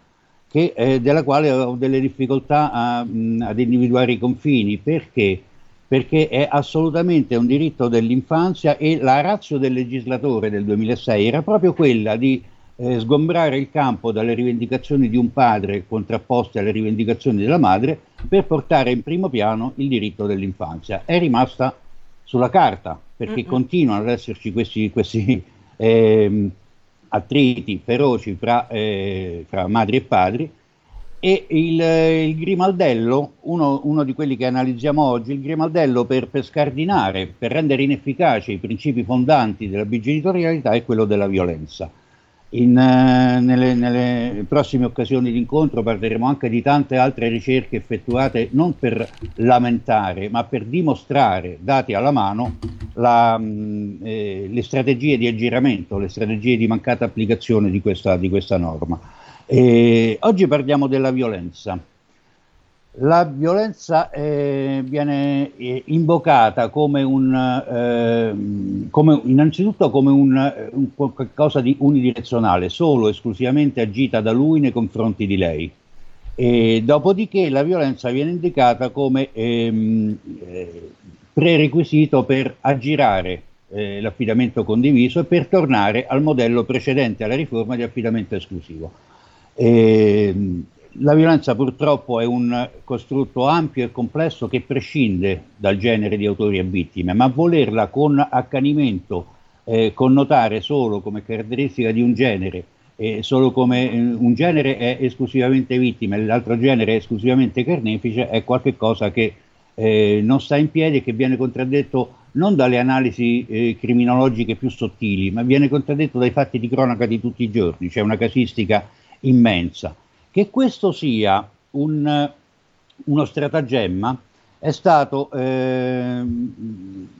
che, eh, della quale ho delle difficoltà a, mh, ad individuare i confini. Perché? Perché è assolutamente un diritto dell'infanzia e la razza del legislatore del 2006 era proprio quella di eh, sgombrare il campo dalle rivendicazioni di un padre contrapposte alle rivendicazioni della madre per portare in primo piano il diritto dell'infanzia. È rimasta sulla carta perché Mm-mm. continuano ad esserci questi, questi ehm, attriti feroci fra, eh, fra madri e padri e il, il grimaldello, uno, uno di quelli che analizziamo oggi, il grimaldello per, per scardinare, per rendere inefficaci i principi fondanti della bigenitorialità è quello della violenza. In, eh, nelle, nelle prossime occasioni di incontro parleremo anche di tante altre ricerche effettuate non per lamentare, ma per dimostrare, dati alla mano, la, mh, eh, le strategie di aggiramento, le strategie di mancata applicazione di questa, di questa norma. E oggi parliamo della violenza. La violenza eh, viene eh, invocata come un, eh, come, innanzitutto come un, un qualcosa di unidirezionale, solo esclusivamente agita da lui nei confronti di lei. E dopodiché la violenza viene indicata come ehm, eh, prerequisito per aggirare eh, l'affidamento condiviso e per tornare al modello precedente alla riforma di affidamento esclusivo. Ehm, la violenza purtroppo è un costrutto ampio e complesso che prescinde dal genere di autori e vittime, ma volerla con accanimento eh, connotare solo come caratteristica di un genere, eh, solo come eh, un genere è esclusivamente vittima e l'altro genere è esclusivamente carnefice, è qualcosa che eh, non sta in piedi e che viene contraddetto non dalle analisi eh, criminologiche più sottili, ma viene contraddetto dai fatti di cronaca di tutti i giorni, c'è una casistica immensa. Che questo sia un, uno stratagemma è stato eh,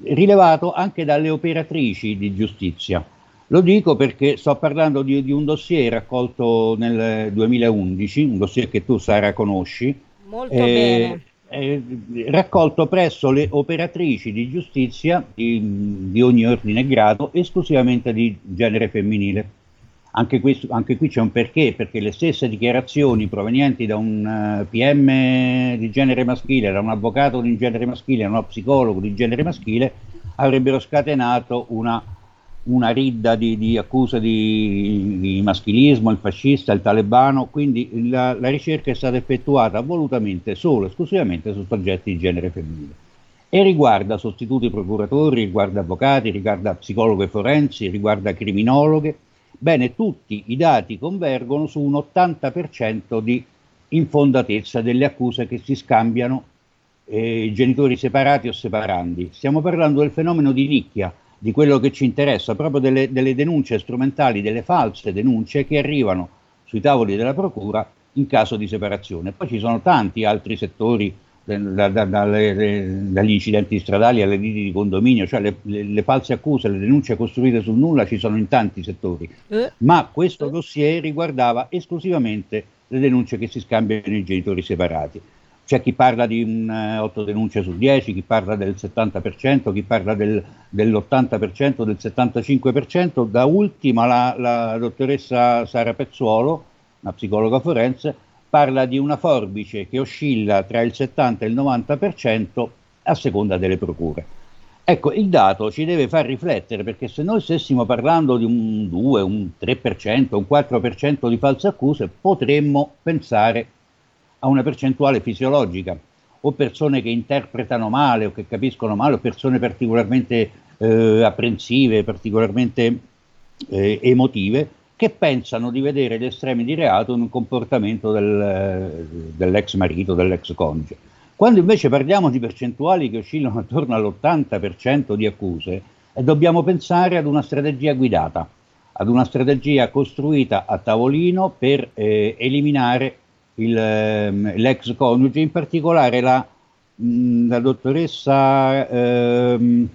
rilevato anche dalle operatrici di giustizia. Lo dico perché sto parlando di, di un dossier raccolto nel 2011, un dossier che tu Sara conosci. Molto bene. eh, raccolto presso le operatrici di giustizia di, di ogni ordine e grado, esclusivamente di genere femminile. Anche, questo, anche, qui c'è un perché, perché le stesse dichiarazioni provenienti da un uh, PM di genere maschile, da un avvocato di genere maschile, da uno psicologo di genere maschile, avrebbero scatenato una, una ridda di, di accuse di, di, maschilismo, il fascista, il talebano, quindi la, la ricerca è stata effettuata volutamente solo, esclusivamente su soggetti di genere femminile e riguarda sostituti procuratori, riguarda avvocati, riguarda psicologhe forensi, riguarda criminologhe. Bene, tutti i dati convergono su un 80% di infondatezza delle accuse che si scambiano eh, genitori separati o separandi. Stiamo parlando del fenomeno di nicchia, di quello che ci interessa, proprio delle, delle denunce strumentali, delle false denunce che arrivano sui tavoli della procura in caso di separazione. Poi ci sono tanti altri settori da, da, dalle, dagli incidenti stradali alle liti di condominio, cioè le, le, le, false accuse, le denunce costruite sul nulla ci sono in tanti settori, eh. ma questo dossier riguardava esclusivamente le denunce che si scambiano i genitori separati. C'è chi parla di un, eh, 8 denunce su 10, chi parla del 70%, chi parla del, dell'80%, del 75%, da ultima la, la dottoressa Sara Pezzuolo, una psicologa forense, parla di una forbice che oscilla tra il 70 e il 90% a seconda delle procure. Ecco, il dato ci deve far riflettere perché se noi stessimo parlando di un 2, un 3%, un 4% di false accuse, potremmo pensare a una percentuale fisiologica o persone che interpretano male o che capiscono male o persone particolarmente eh, apprensive, particolarmente eh, emotive che pensano di vedere gli estremi di reato in un comportamento del, dell'ex marito, dell'ex coniuge. Quando invece parliamo di percentuali che oscillano attorno all'80% di accuse, eh, dobbiamo pensare ad una strategia guidata, ad una strategia costruita a tavolino per eh, eliminare il, ehm, l'ex coniuge, in particolare la, mh, la dottoressa, ehm,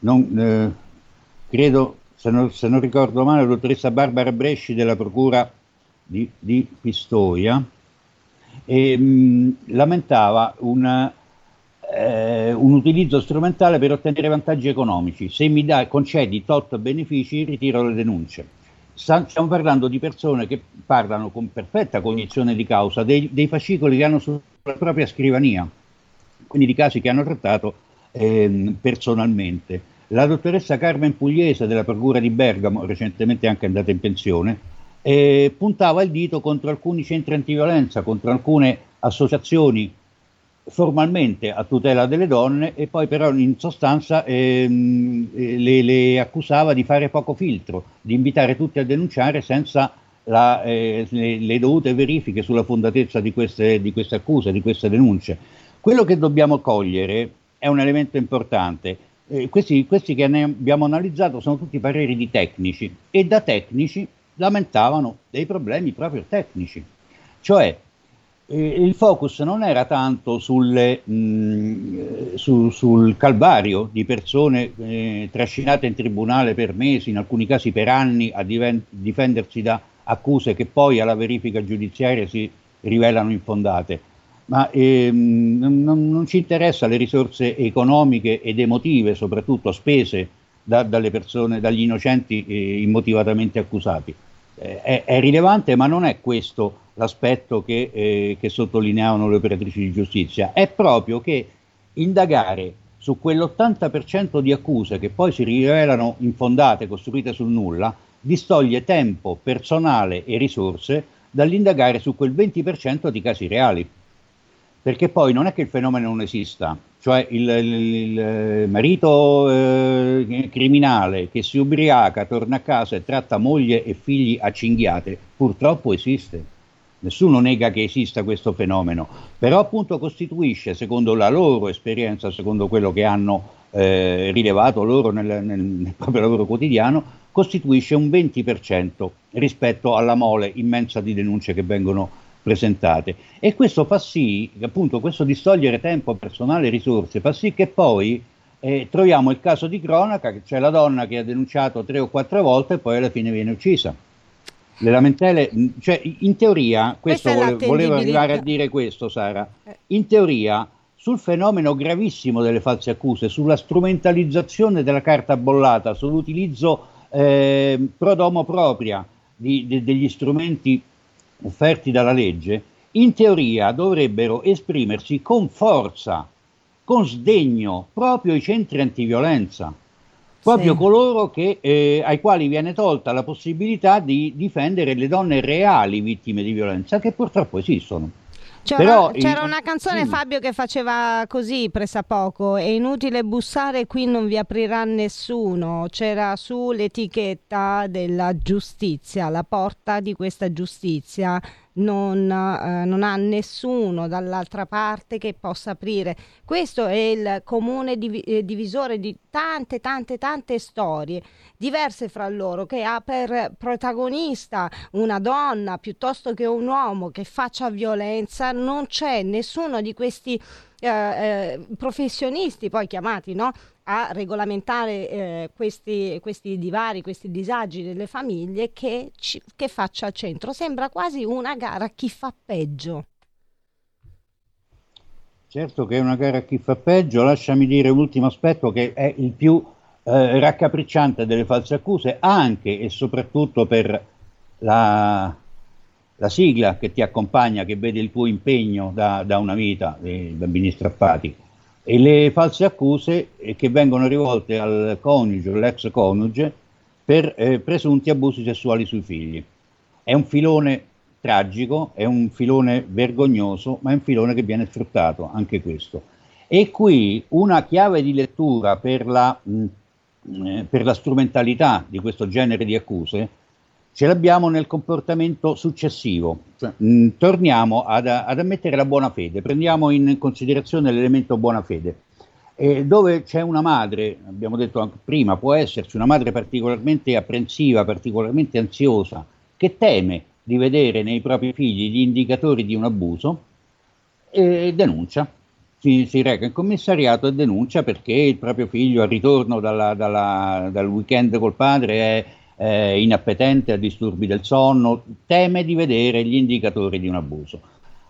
non, eh, credo se non, se non, ricordo male, la dottoressa Barbara Bresci della Procura di, di Pistoia, e, mh, lamentava una, eh, un utilizzo strumentale per ottenere vantaggi economici. Se mi dai, concedi tot benefici, ritiro le denunce. stiamo parlando di persone che parlano con perfetta cognizione di causa dei, dei fascicoli che hanno sulla propria scrivania, quindi di casi che hanno trattato ehm, personalmente. La dottoressa Carmen Pugliese della Procura di Bergamo, recentemente anche andata in pensione, eh, puntava il dito contro alcuni centri antiviolenza, contro alcune associazioni formalmente a tutela delle donne e poi però in sostanza ehm, eh, le, le, accusava di fare poco filtro, di invitare tutti a denunciare senza la, eh, le, le, dovute verifiche sulla fondatezza di queste, di queste accuse, di queste denunce. Quello che dobbiamo cogliere è un elemento importante. Eh, questi, questi che abbiamo analizzato sono tutti pareri di tecnici e da tecnici lamentavano dei problemi proprio tecnici. Cioè, eh, il focus non era tanto sulle, mh, su, sul calvario di persone eh, trascinate in tribunale per mesi, in alcuni casi per anni, a diven- difendersi da accuse che poi alla verifica giudiziaria si rivelano infondate, ma ehm, non, non, ci interessa le risorse economiche ed emotive, soprattutto spese da, dalle persone, dagli innocenti eh, immotivatamente accusati. Eh, è, è, rilevante, ma non è questo l'aspetto che, eh, che sottolineavano le operatrici di giustizia, è proprio che indagare su quell'80% di accuse che poi si rivelano infondate, costruite sul nulla, distoglie tempo, personale e risorse dall'indagare su quel 20% di casi reali. Perché poi non è che il fenomeno non esista, cioè il, il, il marito eh, criminale che si ubriaca, torna a casa e tratta moglie e figli a cinghiate, purtroppo esiste. Nessuno nega che esista questo fenomeno, però appunto costituisce, secondo la loro esperienza, secondo quello che hanno eh, rilevato loro nel, nel, nel proprio lavoro quotidiano, costituisce un 20% rispetto alla mole immensa di denunce che vengono presentate. E questo fa sì, appunto, questo distogliere tempo, personale e risorse, fa sì che poi eh, troviamo il caso di cronaca, che c'è la donna che ha denunciato tre o quattro volte e poi alla fine viene uccisa le lamentele, cioè in teoria, questo vole, volevo arrivare a dire questo Sara, eh. in teoria sul fenomeno gravissimo delle false accuse, sulla strumentalizzazione della carta bollata, sull'utilizzo eh, pro domo propria di, de, degli strumenti offerti dalla legge, in teoria dovrebbero esprimersi con forza, con sdegno, proprio i centri antiviolenza proprio sì. coloro che, eh, ai quali viene tolta la possibilità di difendere le donne reali vittime di violenza, che purtroppo esistono. C'era, Però, c'era una canzone. Fabio, che faceva così pressappoco: È inutile bussare, qui non vi aprirà nessuno. C'era sull'etichetta della giustizia, la porta di questa giustizia non, eh, non, ha nessuno dall'altra parte che possa aprire. Questo è il comune div- eh, divisore di tante, tante, tante storie diverse fra loro, che ha per protagonista una donna piuttosto che un uomo che faccia violenza, non c'è nessuno di questi eh, eh, professionisti poi chiamati no? A regolamentare eh, questi, questi, divari, questi disagi delle famiglie che, ci, che faccia al centro. Sembra quasi una gara a chi fa peggio. Certo che è una gara a chi fa peggio, lasciami dire un ultimo aspetto che è il più eh, raccapricciante delle false accuse, anche e soprattutto per la, la, sigla che ti accompagna, che vede il tuo impegno da, da una vita, i bambini strappati e le false accuse eh, che vengono rivolte al coniuge all'ex coniuge per eh, presunti abusi sessuali sui figli. È un filone tragico, è un filone vergognoso, ma è un filone che viene sfruttato, anche questo. E qui una chiave di lettura per la, mh, eh, per la strumentalità di questo genere di accuse ce l'abbiamo nel comportamento successivo. Cioè, mh, torniamo ad, ad, ammettere la buona fede, prendiamo in considerazione l'elemento buona fede. E dove c'è una madre, abbiamo detto anche prima, può esserci una madre particolarmente apprensiva, particolarmente ansiosa, che teme di vedere nei propri figli gli indicatori di un abuso e denuncia. Si, si reca in commissariato e denuncia perché il proprio figlio al ritorno dalla, dalla, dal weekend col padre è eh, inappetente a disturbi del sonno, teme di vedere gli indicatori di un abuso.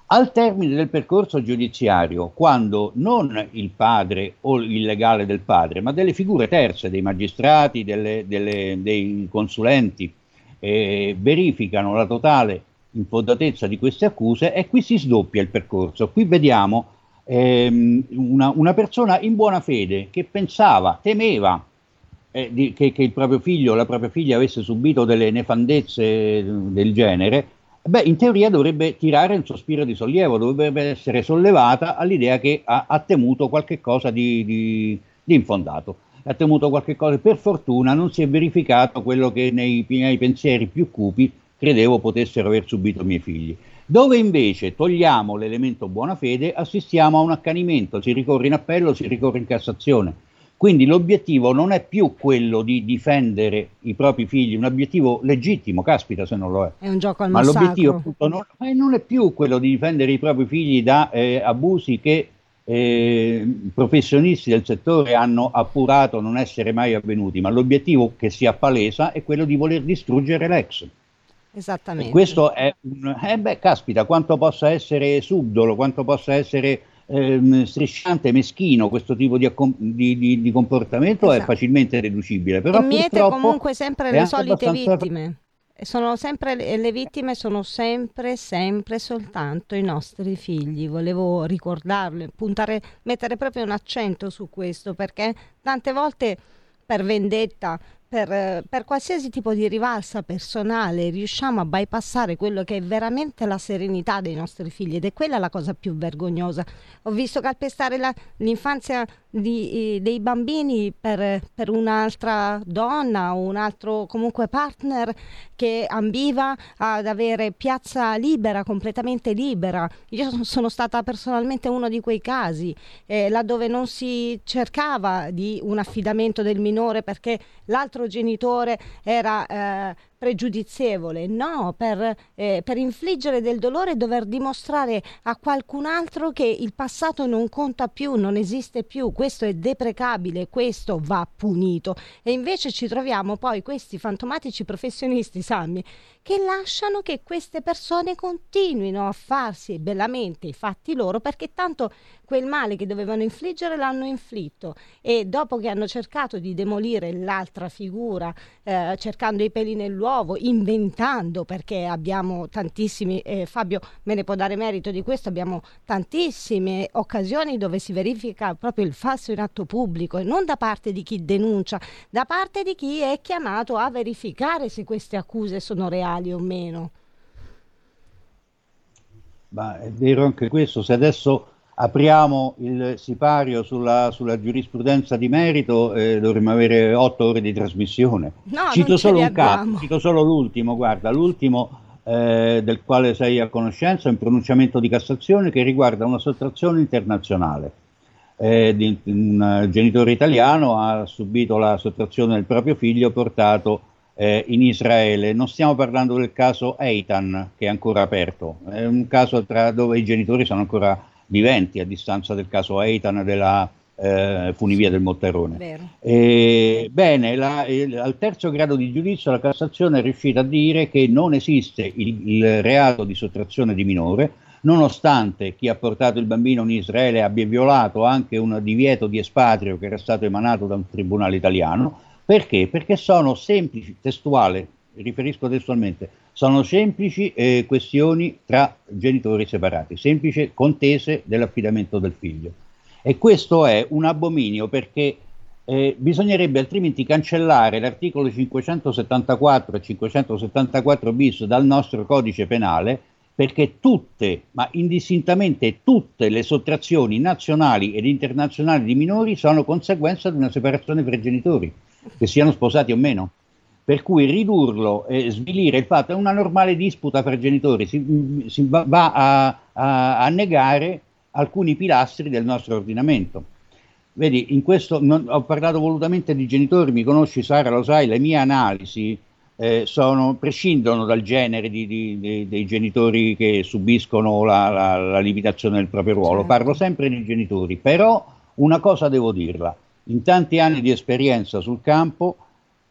Al termine del percorso giudiziario, quando non il padre o il legale del padre, ma delle figure terze, dei magistrati, delle, delle, dei consulenti, eh, verificano la totale infondatezza di queste accuse e qui si sdoppia il percorso. Qui vediamo ehm, una, una, persona in buona fede che pensava, temeva eh, di, che, che, il proprio figlio o la propria figlia avesse subito delle nefandezze del genere, beh, in teoria dovrebbe tirare un sospiro di sollievo, dovrebbe essere sollevata all'idea che ha, ha temuto qualche cosa di, di, di infondato ha temuto qualche cosa. Per fortuna non si è verificato quello che nei miei pensieri più cupi credevo potessero aver subito i miei figli. Dove invece togliamo l'elemento buona fede, assistiamo a un accanimento, si ricorre in appello, si ricorre in Cassazione. Quindi l'obiettivo non è più quello di difendere i propri figli, un obiettivo legittimo, caspita se non lo è. È un gioco al Ma massacro. l'obiettivo appunto, non, non, è più quello di difendere i propri figli da eh, abusi che eh, professionisti del settore hanno appurato non essere mai avvenuti, ma l'obiettivo che si appalesa è quello di voler distruggere l'ex. Esattamente. E questo è un... Eh beh, caspita, quanto possa essere subdolo, quanto possa essere ehm, strisciante, meschino questo tipo di, accom- di, di, di comportamento esatto. è facilmente deducibile. Però e miete comunque sempre le solite vittime. Sono sempre le vittime sono sempre, sempre soltanto i nostri figli. Volevo ricordarlo, puntare, mettere proprio un accento su questo perché tante volte per vendetta, per, per, qualsiasi tipo di rivalsa personale riusciamo a bypassare quello che è veramente la serenità dei nostri figli ed è quella la cosa più vergognosa. Ho visto calpestare la, l'infanzia di, dei bambini per, per, un'altra donna o un altro comunque partner che ambiva ad avere piazza libera, completamente libera. Io sono stata personalmente uno di quei casi, eh, laddove non si cercava di un affidamento del minore perché l'altro genitore era eh, pregiudizievole, no, per, eh, per, infliggere del dolore dover dimostrare a qualcun altro che il passato non conta più, non esiste più, questo è deprecabile, questo va punito. E invece ci troviamo poi questi fantomatici professionisti, Sammy, che lasciano che queste persone continuino a farsi bellamente i fatti loro perché tanto quel male che dovevano infliggere l'hanno inflitto e dopo che hanno cercato di demolire l'altra figura eh, cercando i peli nell'uovo, inventando perché abbiamo tantissimi, eh, Fabio me ne può dare merito di questo, abbiamo tantissime occasioni dove si verifica proprio il falso in atto pubblico e non da parte di chi denuncia, da parte di chi è chiamato a verificare se queste accuse sono reali o meno. Ma è vero anche questo, se adesso apriamo il sipario sulla, sulla giurisprudenza di merito, eh, dovremmo avere otto ore di trasmissione. No, cito solo un caso, cito solo l'ultimo, guarda, l'ultimo eh, del quale sei a conoscenza è un pronunciamento di Cassazione che riguarda una sottrazione internazionale. Eh, di, un genitore italiano ha subito la sottrazione del proprio figlio portato eh, in Israele. Non stiamo parlando del caso Eitan, che è ancora aperto, è un caso tra, dove i genitori sono ancora viventi a distanza del caso Eitan della eh, funivia del Motterone. E, bene, la, il, al terzo grado di giudizio la Cassazione è riuscita a dire che non esiste il, il reato di sottrazione di minore, nonostante chi ha portato il bambino in Israele abbia violato anche un divieto di espatrio che era stato emanato da un tribunale italiano. Perché? Perché sono semplici, testuale, riferisco testualmente, sono semplici eh, questioni tra genitori separati, semplici contese dell'affidamento del figlio. E questo è un abominio perché eh, bisognerebbe altrimenti cancellare l'articolo 574 e 574 bis dal nostro codice penale perché tutte, ma indistintamente tutte le sottrazioni nazionali ed internazionali di minori sono conseguenza di una separazione fra genitori, che siano sposati o meno per cui ridurlo e svilire il fatto è una normale disputa fra genitori, si, si va, va a, a, a, negare alcuni pilastri del nostro ordinamento. Vedi, in questo non, ho parlato volutamente di genitori, mi conosci Sara, lo sai, le mie analisi eh, sono, prescindono dal genere di, di, di, dei genitori che subiscono la, la, la limitazione del proprio ruolo, certo. parlo sempre di genitori, però una cosa devo dirla, in tanti anni di esperienza sul campo,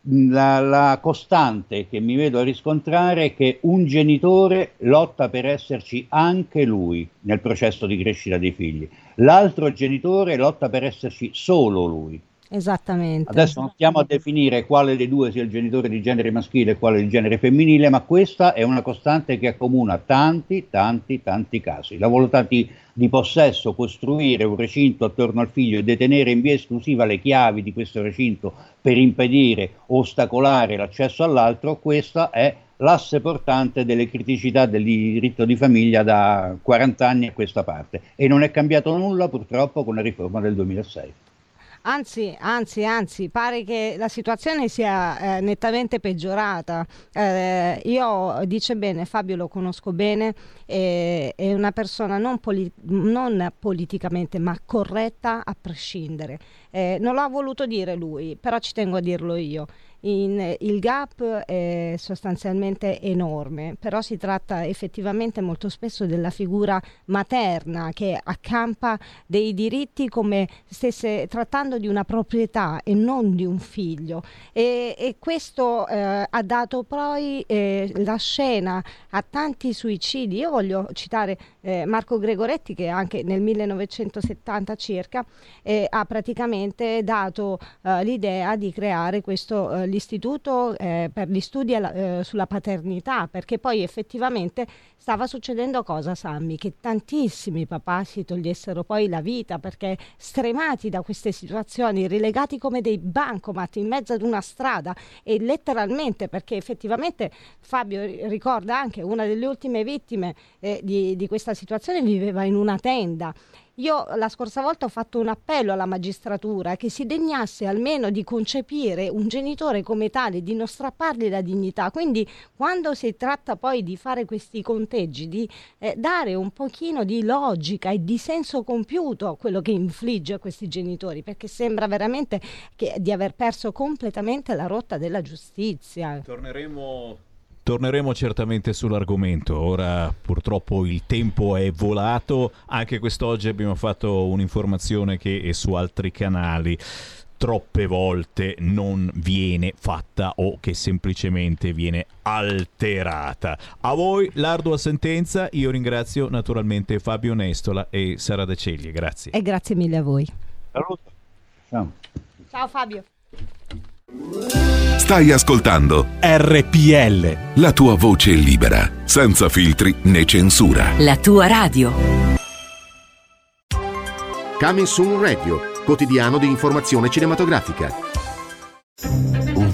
la, la, costante che mi vedo a riscontrare è che un genitore lotta per esserci anche lui nel processo di crescita dei figli, l'altro genitore lotta per esserci solo lui. Esattamente. Adesso non stiamo a definire quale dei due sia il genitore di genere maschile e quale di genere femminile, ma questa è una costante che accomuna tanti, tanti, tanti casi. La volontà di, di possesso, costruire un recinto attorno al figlio e detenere in via esclusiva le chiavi di questo recinto per impedire o ostacolare l'accesso all'altro, questa è l'asse portante delle criticità del diritto di famiglia da 40 anni a questa parte e non è cambiato nulla purtroppo con la riforma del 2006. Anzi, anzi, anzi, pare che la situazione sia eh, nettamente peggiorata. Eh, io, dice bene, Fabio lo conosco bene, eh, è una persona non, poli- non, politicamente ma corretta a prescindere. Eh, non l'ha voluto dire lui, però ci tengo a dirlo io. In, il gap è sostanzialmente enorme, però si tratta effettivamente molto spesso della figura materna che accampa dei diritti come stesse trattando di una proprietà e non di un figlio e, e questo eh, ha dato poi eh, la scena a tanti suicidi. Io voglio citare eh, Marco Gregoretti che anche nel 1970 circa eh, ha praticamente dato eh, l'idea di creare questo eh, l'istituto eh, per gli studi alla, eh, sulla paternità, perché poi effettivamente stava succedendo cosa, Sammy? Che tantissimi papà si togliessero poi la vita perché stremati da queste situazioni, rilegati come dei bancomat in mezzo ad una strada e letteralmente perché effettivamente Fabio ricorda anche una delle ultime vittime di, di questa situazione viveva in una tenda io la scorsa volta ho fatto un appello alla magistratura che si degnasse almeno di concepire un genitore come tale, di non strappargli la dignità. Quindi quando si tratta poi di fare questi conteggi, di eh, dare un pochino di logica e di senso compiuto a quello che infligge a questi genitori, perché sembra veramente che, di aver perso completamente la rotta della giustizia. Torneremo Torneremo certamente sull'argomento, ora purtroppo il tempo è volato, anche quest'oggi abbiamo fatto un'informazione che è su altri canali troppe volte non viene fatta o che semplicemente viene alterata. A voi l'ardua sentenza, io ringrazio naturalmente Fabio Nestola e Sara De Ceglie, grazie. E grazie mille a voi. Ciao. Ciao Fabio. Stai ascoltando RPL. la tua voce libera, senza filtri né censura. La tua radio. Coming Soon Radio, quotidiano di informazione cinematografica.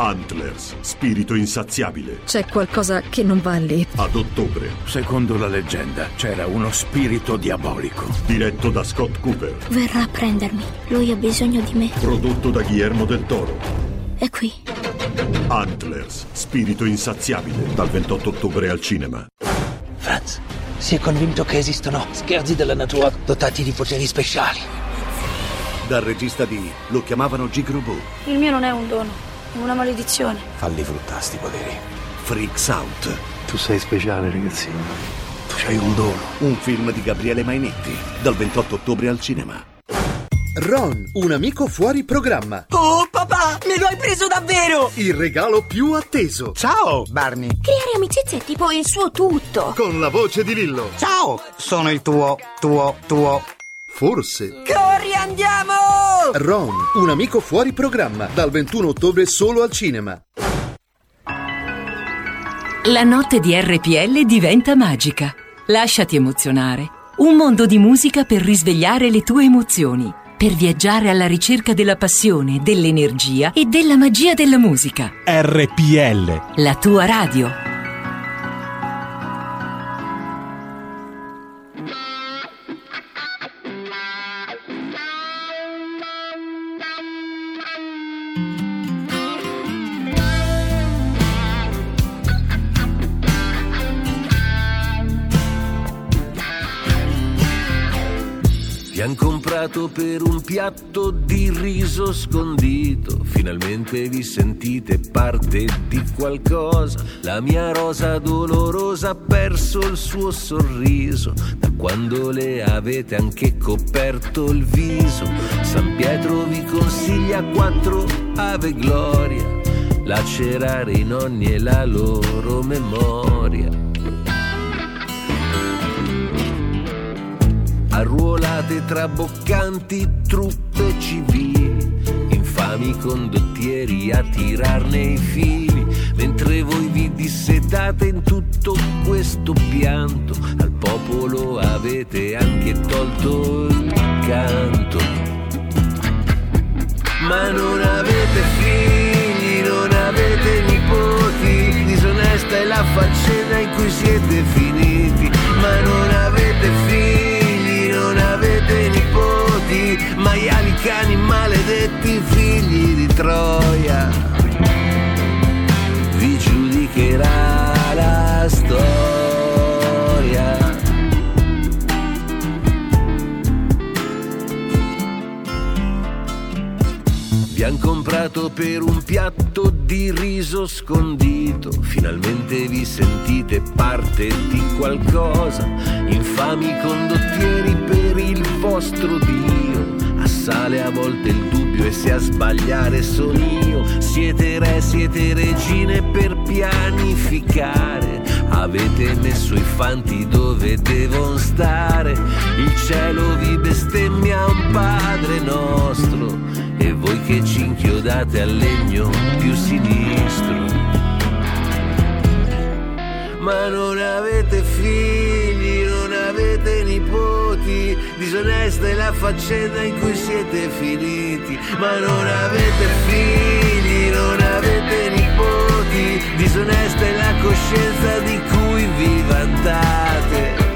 Antlers, spirito insaziabile. C'è qualcosa che non va lì. Ad ottobre. Secondo la leggenda c'era uno spirito diabolico. Diretto da Scott Cooper. Verrà a prendermi. Lui ha bisogno di me. Prodotto da Guillermo del Toro. È qui. Antlers, spirito insaziabile. Dal 28 ottobre al cinema. Franz, si è convinto che esistono scherzi della natura dotati di poteri speciali. Dal regista di Lo chiamavano Gigrobo. Il mio non è un dono, una maledizione. Falli fruttare sti poteri. Freaks Out. Tu sei speciale, ragazzino. Tu c'hai un dono. Un film di Gabriele Mainetti. Dal 28 ottobre al cinema. Ron, un amico fuori programma. Oh papà, me lo hai preso davvero! Il regalo più atteso. Ciao, Barney. Creare amicizie è tipo il suo tutto. Con la voce di Lillo. Ciao, sono il tuo, tuo, tuo. Forse. Corri, andiamo! Ron, un amico fuori programma. Dal 21 ottobre solo al cinema. La notte di RPL diventa magica. Lasciati emozionare. Un mondo di musica per risvegliare le tue emozioni. Per viaggiare alla ricerca della passione, dell'energia e della magia della musica. RPL. La tua radio. Han comprato per un piatto di riso scondito. Finalmente vi sentite parte di qualcosa. La mia rosa dolorosa ha perso il suo sorriso. Da quando le avete anche coperto il viso. San Pietro vi consiglia quattro ave gloria. Lacerare i nonni e la loro memoria. Arruolate tra boccanti truppe civili, infami condottieri a tirarne i fili, mentre voi vi dissetate in tutto questo pianto, al popolo avete anche tolto il canto. Ma non avete figli, non avete nipoti, disonesta è la faccenda in cui siete finiti, cani maledetti figli di Troia. Vi giudicherà la storia. Vi han comprato per un piatto di riso scondito. Finalmente vi sentite parte di qualcosa. Infami condottieri per il vostro Dio. Assale a volte il dubbio e se a sbagliare sono io. Siete re, siete regine per pianificare. Avete messo i fanti dove devono stare. Il cielo vi bestemmia un padre nostro. E voi che ci inchiodate al legno più sinistro. Ma non avete figli, non avete nipoti, disonesta è la faccenda in cui siete finiti. Ma non avete figli, non avete nipoti, disonesta è la coscienza di cui vi vantate.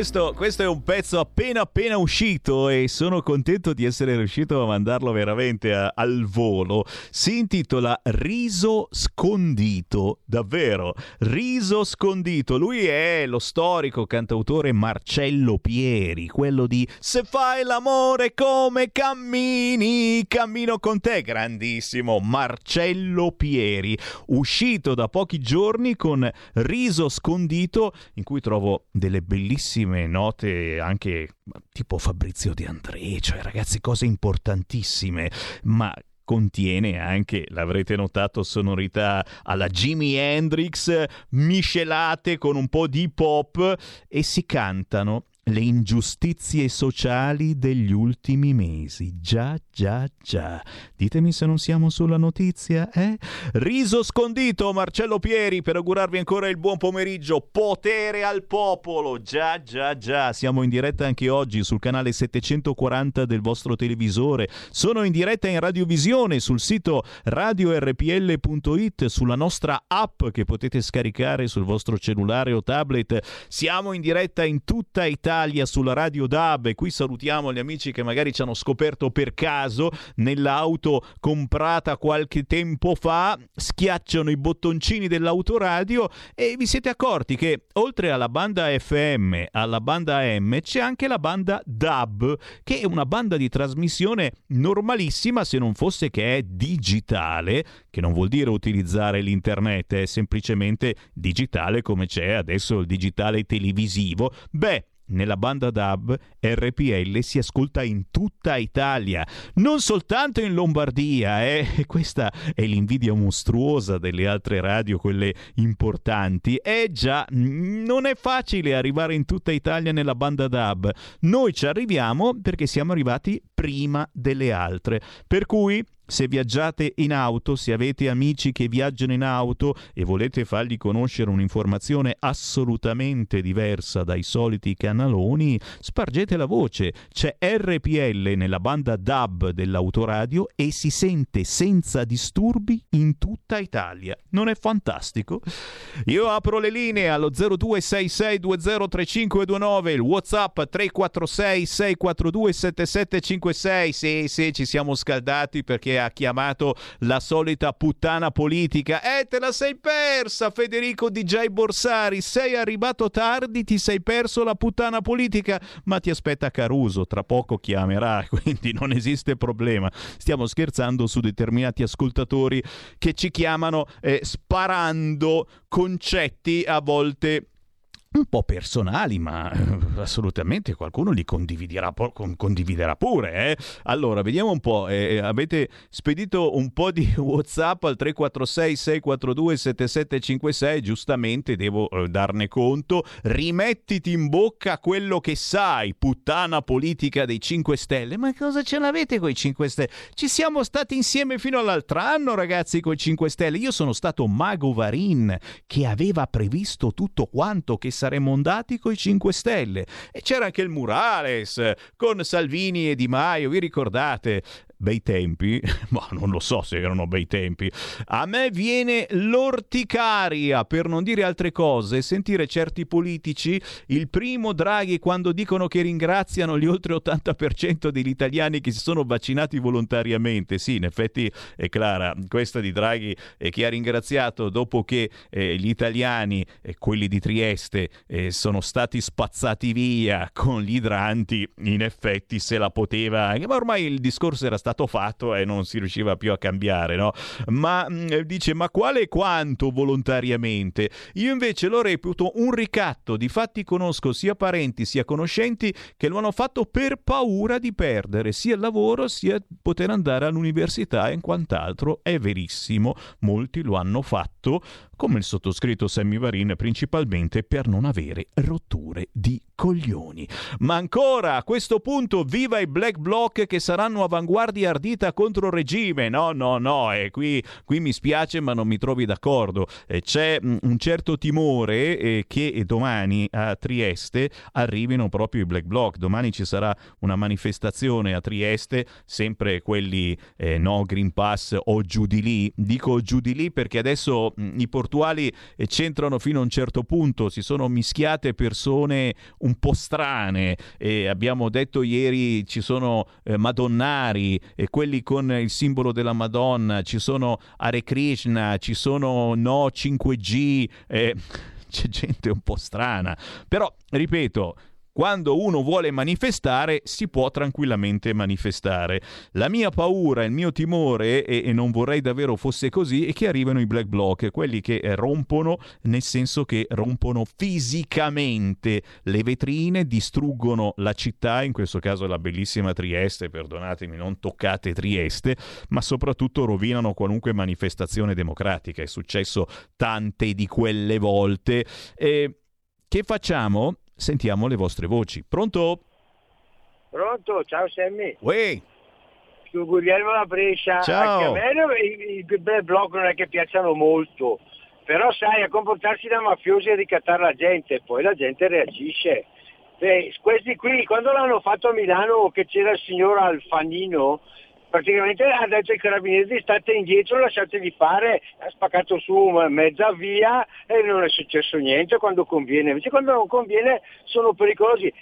Questo, questo è un pezzo appena appena uscito e sono contento di essere riuscito a mandarlo veramente a- al volo. Si intitola Riso scondito, davvero, Riso scondito. Lui è lo storico cantautore Marcello Pieri, quello di Se fai l'amore come cammini, cammino con te, grandissimo Marcello Pieri, uscito da pochi giorni con Riso scondito in cui trovo delle bellissime note anche tipo Fabrizio De André, cioè ragazzi cose importantissime, ma contiene anche, l'avrete notato, sonorità alla Jimi Hendrix miscelate con un po' di pop e si cantano le ingiustizie sociali degli ultimi mesi. Già, già, già. Ditemi se non siamo sulla notizia, eh? Riso scondito, Marcello Pieri, per augurarvi ancora il buon pomeriggio. Potere al popolo. Già, già, già. Siamo in diretta anche oggi sul canale 740 del vostro televisore. Sono in diretta in radiovisione sul sito radiorpl.it, sulla nostra app che potete scaricare sul vostro cellulare o tablet. Siamo in diretta in tutta Italia sulla Radio DAB e qui salutiamo gli amici che magari ci hanno scoperto per caso nell'auto comprata qualche tempo fa, schiacciano i bottoncini dell'autoradio e vi siete accorti che oltre alla banda FM, alla banda AM, c'è anche la banda DAB, che è una banda di trasmissione normalissima se non fosse che è digitale, che non vuol dire utilizzare l'internet, è semplicemente digitale come c'è adesso il digitale televisivo. Beh, nella banda DAB RPL si ascolta in tutta Italia, non soltanto in Lombardia, eh? questa è l'invidia mostruosa delle altre radio, quelle importanti. Eh già, non è facile arrivare in tutta Italia nella banda DAB. Noi ci arriviamo perché siamo arrivati prima delle altre. Per cui se viaggiate in auto, se avete amici che viaggiano in auto e volete fargli conoscere un'informazione assolutamente diversa dai soliti canaloni, spargete la voce. C'è RPL nella banda DAB dell'autoradio e si sente senza disturbi in tutta Italia. Non è fantastico? Io apro le linee allo 0266203529, il WhatsApp 346 642 7756. Sì, sì, ci siamo scaldati perché ha chiamato la solita puttana politica. Eh, te la sei persa, Federico DJ Borsari. Sei arrivato tardi, ti sei perso la puttana politica, ma ti aspetta Caruso, tra poco chiamerà, quindi non esiste problema. Stiamo scherzando su determinati ascoltatori che ci chiamano eh, sparando concetti a volte un po' personali, ma eh, assolutamente qualcuno li condividerà, condividerà pure. Eh? Allora, vediamo un po'. Eh, avete spedito un po' di WhatsApp al 346 642 7756, giustamente devo eh, darne conto. Rimettiti in bocca quello che sai, puttana politica dei 5 Stelle. Ma cosa ce l'avete con i 5 Stelle? Ci siamo stati insieme fino all'altro anno, ragazzi, con i 5 Stelle. Io sono stato Mago Varin che aveva previsto tutto quanto che saremmo andati coi 5 Stelle. E c'era anche il Murales con Salvini e Di Maio, vi ricordate? Bei tempi, ma non lo so se erano bei tempi. A me viene l'orticaria, per non dire altre cose, sentire certi politici, il primo Draghi quando dicono che ringraziano gli oltre 80% degli italiani che si sono vaccinati volontariamente. Sì, in effetti è clara, questa di Draghi eh, che ha ringraziato dopo che eh, gli italiani, eh, quelli di Trieste, eh, sono stati spazzati via con gli idranti, in effetti se la poteva, ma ormai il discorso era stato stato fatto e non si riusciva più a cambiare, no? Ma mm, dice, ma quale quanto volontariamente? Io invece lo reputo un ricatto, di fatti conosco sia parenti sia conoscenti che lo hanno fatto per paura di perdere sia il lavoro sia poter andare all'università e quant'altro. È verissimo, molti lo hanno fatto come il sottoscritto Sammy Varin, principalmente per non avere rotture di coglioni. Ma ancora, a questo punto, viva i Black Bloc che saranno avanguardia ardita contro il regime. No, no, no, eh, qui, qui, mi spiace, ma non mi trovi d'accordo. Eh, c'è mm, un certo timore eh, che domani a Trieste arrivino proprio i Black Bloc. Domani ci sarà una manifestazione a Trieste, sempre quelli eh, no Green Pass o giù di lì. Dico giù di lì perché adesso mh, mm, i portoghesi portuali c'entrano fino a un certo punto, si sono mischiate persone un po' strane e abbiamo detto ieri ci sono eh, madonnari e quelli con il simbolo della Madonna, ci sono Hare Krishna, ci sono no 5G, eh, c'è gente un po' strana, però ripeto, quando uno vuole manifestare si può tranquillamente manifestare. La mia paura, il mio timore, e, e, non vorrei davvero fosse così, è che arrivano i black bloc, quelli che rompono, nel senso che rompono fisicamente le vetrine, distruggono la città, in questo caso la bellissima Trieste, perdonatemi, non toccate Trieste, ma soprattutto rovinano qualunque manifestazione democratica. È successo tante di quelle volte. E che facciamo? Sentiamo le vostre voci. Pronto? Pronto, ciao Sammy. Uè. Su Guglielmo da Brescia. Ciao. Anche a me i, i bel blog non è che piacciono molto, però sai, a comportarsi da mafiosi e ricattare la gente, poi la gente reagisce. Beh, questi qui, quando l'hanno fatto a Milano che c'era il signor Alfanino, praticamente ha detto ai carabinieri state indietro, lasciatevi fare, ha spaccato su mezza via e non è successo niente quando conviene, invece quando non conviene sono pericolosi.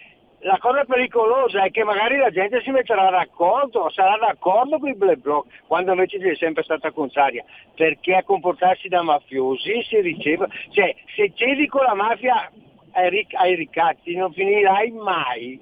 La cosa pericolosa è che magari la gente si metterà d'accordo, sarà d'accordo con i black bloc, quando invece è sempre stata contraria, perché a comportarsi da mafiosi si riceve, cioè se cedi con la mafia ai ricatti non finirai mai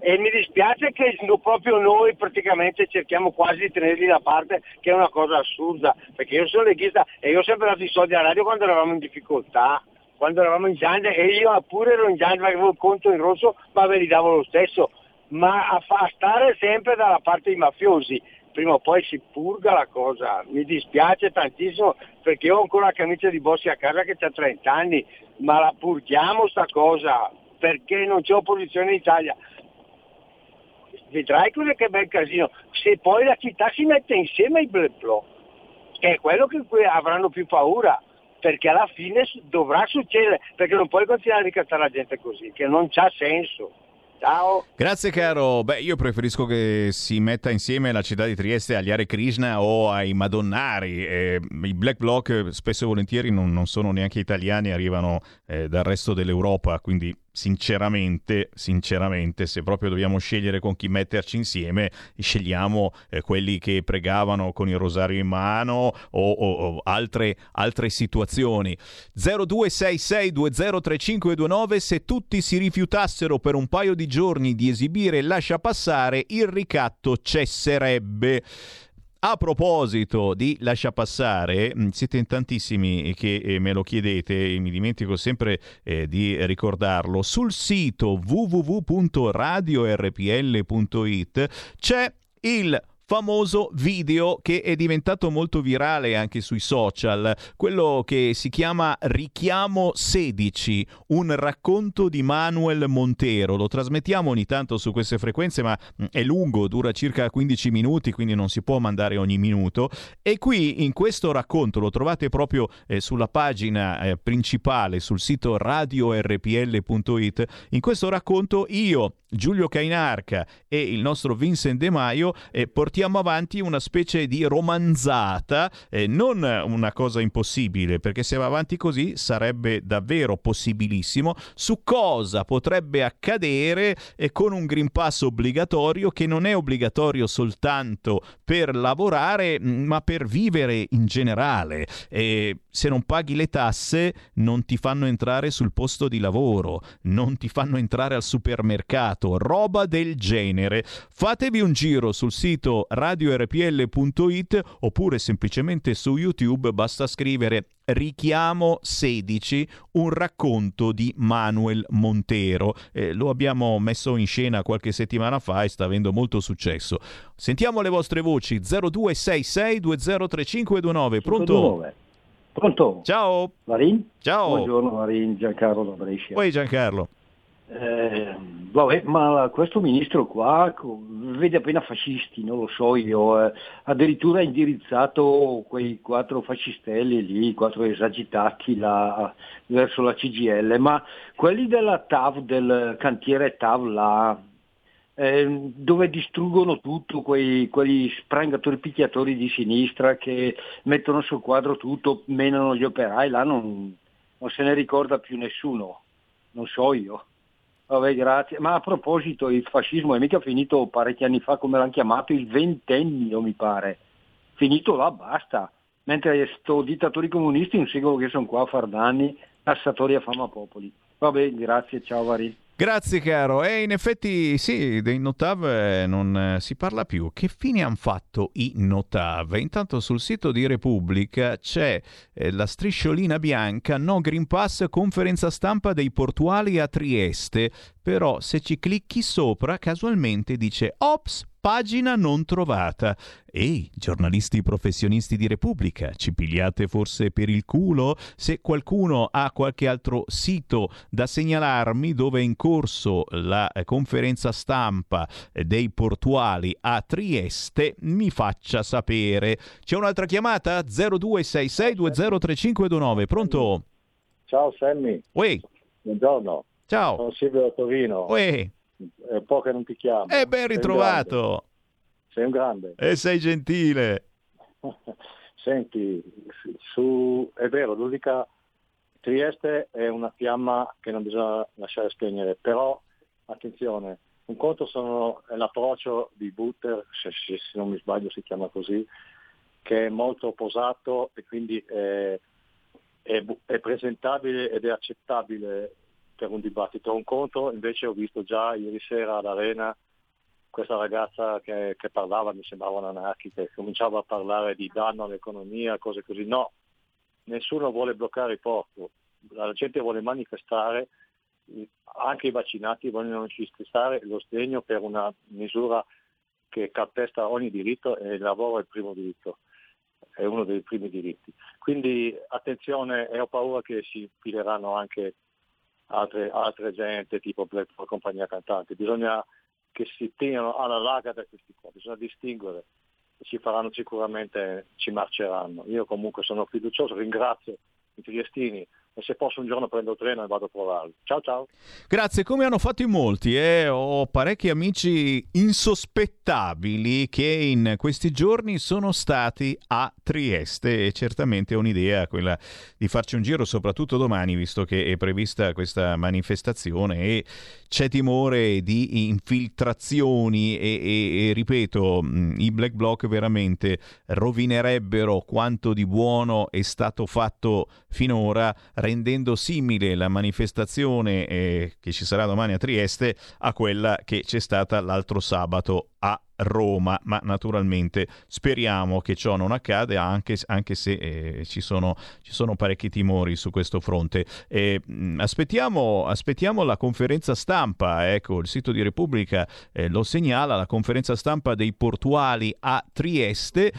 e mi dispiace che proprio noi praticamente cerchiamo quasi di tenerli da parte, che è una cosa assurda, perché io sono leghista e io ho sempre dato i soldi alla radio quando eravamo in difficoltà. quando eravamo in Gianni e io pure ero in Gianni, avevo il conto in rosso, ma ve li davo lo stesso. Ma a, a stare sempre dalla parte dei mafiosi, prima o poi si purga la cosa. Mi dispiace tantissimo perché ho ancora la camicia di Bossi a casa che ha 30 anni, ma la purghiamo sta cosa perché non c'è opposizione in Italia. Vedrai cosa che bel casino. Se poi la città si mette insieme ai Black Bloc, che è quello che avranno più paura, perché alla fine dovrà succedere, perché non puoi continuare a ricattare la gente così, che non c'ha senso. Ciao. Grazie caro, beh io preferisco che si metta insieme la città di Trieste agli Hare Krishna o ai Madonnari, Eh, i Black Bloc eh, spesso e volentieri non, non sono neanche italiani, arrivano eh, dal resto dell'Europa, quindi sinceramente, sinceramente se proprio dobbiamo scegliere con chi metterci insieme, scegliamo eh, quelli che pregavano con il rosario in mano o, o- o altre, altre situazioni. 0266203529 se tutti si rifiutassero per un paio di giorni di esibire Lascia passare, il ricatto cesserebbe. A proposito di lascia passare, mh, siete in tantissimi che eh, me lo chiedete e mi dimentico sempre eh, di ricordarlo. Sul sito www.radiorpl.it c'è il famoso video che è diventato molto virale anche sui social, quello che si chiama Richiamo 16, un racconto di Manuel Montero. Lo trasmettiamo ogni tanto su queste frequenze, ma mm, è lungo, dura circa 15 minuti, quindi non si può mandare ogni minuto. E qui in questo racconto lo trovate proprio eh, sulla pagina eh, principale sul sito radiorpl.it. In questo racconto io Giulio Cainarca e il nostro Vincent De Maio eh, portiamo avanti una specie di romanzata, eh, non una cosa impossibile, perché se va avanti così sarebbe davvero possibilissimo, su cosa potrebbe accadere eh, con un Green Pass obbligatorio che non è obbligatorio soltanto per lavorare, ma per vivere in generale. Eh, se non paghi le tasse non ti fanno entrare sul posto di lavoro, non ti fanno entrare al supermercato, roba del genere. Fatevi un giro sul sito radiorpl.it oppure semplicemente su YouTube basta scrivere Richiamo 16, un racconto di Manuel Montero. Eh, lo abbiamo messo in scena qualche settimana fa e sta avendo molto successo. Sentiamo le vostre voci 0266 203529. Pronto? Pronto? Ciao. Marin? Ciao. Buongiorno Marin, Giancarlo da Brescia. Poi Giancarlo. Eh, vabbè, ma questo ministro qua vede appena fascisti, non lo so io, eh, addirittura ha indirizzato quei quattro fascistelli lì, quattro esagitati là, verso la CGL, ma quelli della TAV, del cantiere TAV là, eh, dove distruggono tutto, quei, quegli sprangatori picchiatori di sinistra che mettono sul quadro tutto, menano gli operai, là non, non se ne ricorda più nessuno, non so io. Vabbè, grazie. Ma a proposito, il fascismo è mica finito parecchi anni fa, come l'hanno chiamato, il ventennio mi pare. Finito là, basta. Mentre sto dittatori comunisti un secolo che sono qua a far danni, tassatori a fama popoli. Vabbè, grazie, ciao Vari. Grazie caro, e in effetti sì, dei Notav non eh, si parla più. Che fine hanno fatto i Notav? Intanto sul sito di Repubblica c'è eh, la strisciolina bianca, no Green Pass, conferenza stampa dei portuali a Trieste, però se ci clicchi sopra casualmente dice Ops, pagina non trovata. Ehi, giornalisti professionisti di Repubblica, ci pigliate forse per il culo? Se qualcuno ha qualche altro sito da segnalarmi dove è in corso la conferenza stampa dei portuali a Trieste, mi faccia sapere. C'è un'altra chiamata? 0266203529. Pronto? Ciao Sammy. Uè. Buongiorno. Ciò. Sono Silvio da Torino. Uè. È un po' che non ti chiamo. E ben Sei un ritrovato. grande. Sei un grande. E sei gentile. Senti, su, è vero, l'unica Trieste è una fiamma che non bisogna lasciare spegnere, però attenzione, un conto sono, l'approccio di Butter, se, se- se non mi sbaglio si chiama così, che è molto posato e quindi è, è è presentabile ed è accettabile per un dibattito. Un conto invece ho visto già ieri sera all'arena questa ragazza che, che parlava, mi sembrava un'anarchica, cominciava a parlare di danno all'economia, cose così. No, nessuno vuole bloccare i porti, la gente vuole manifestare, anche i vaccinati vogliono manifestare lo sdegno per una misura che calpesta ogni diritto e il lavoro è il primo diritto, è uno dei primi diritti. Quindi attenzione e ho paura che si infileranno anche altre, altre gente tipo Black Pearl, compagnia cantante. Bisogna che si tengano alla larga da questi qua, bisogna distinguere. Ci faranno sicuramente, ci marceranno. Io comunque sono fiducioso, ringrazio i triestini e se posso un giorno prendo il treno e vado a provarli. Ciao ciao. Grazie, come hanno fatto in molti, eh? ho parecchi amici insospettabili che in questi giorni sono stati a Trieste e certamente ho un'idea, quella di farci un giro soprattutto domani, visto che è prevista questa manifestazione e c'è timore di infiltrazioni e, e, e ripeto, i black bloc veramente rovinerebbero quanto di buono è stato fatto finora rendendo simile la manifestazione eh, che ci sarà domani a Trieste a quella che c'è stata l'altro sabato a Roma, ma naturalmente speriamo che ciò non accada anche, anche se eh, ci, sono, ci, sono, parecchi timori su questo fronte. Eh, aspettiamo, aspettiamo, la conferenza stampa, ecco il sito di Repubblica eh, lo segnala, la conferenza stampa dei portuali a Trieste,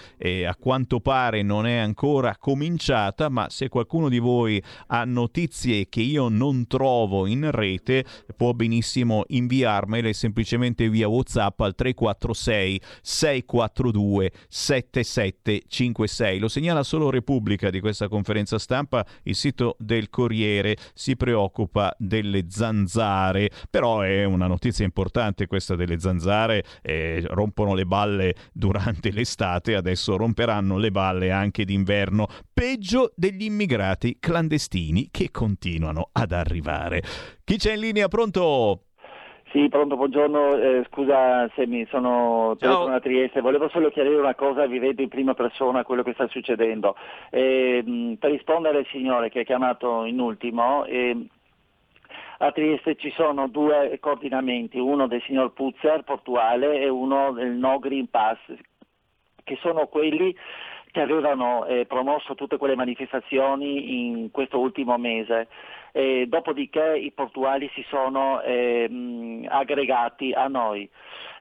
a quanto pare non è ancora cominciata, ma se qualcuno di voi ha notizie che io non trovo in rete può benissimo inviarmele semplicemente via WhatsApp al 346 6 642 7756. Lo segnala solo Repubblica di questa conferenza stampa, il sito del Corriere si preoccupa delle zanzare, però è una notizia importante questa delle zanzare, eh, rompono le balle durante l'estate, adesso romperanno le balle anche d'inverno, peggio degli immigrati clandestini che continuano ad arrivare. Chi c'è in linea? Pronto? Sì, pronto, buongiorno, eh, scusa se mi sono telefonato a Trieste, volevo solo chiarire una cosa, vi vedo in prima persona quello che sta succedendo. Eh, per rispondere al signore che ha chiamato in ultimo, eh, a Trieste ci sono due coordinamenti, uno del signor Puzzer, portuale, e uno del No Green Pass, che sono quelli che avevano eh, promosso tutte quelle manifestazioni in questo ultimo mese. E dopodiché i portuali si sono eh, aggregati a noi.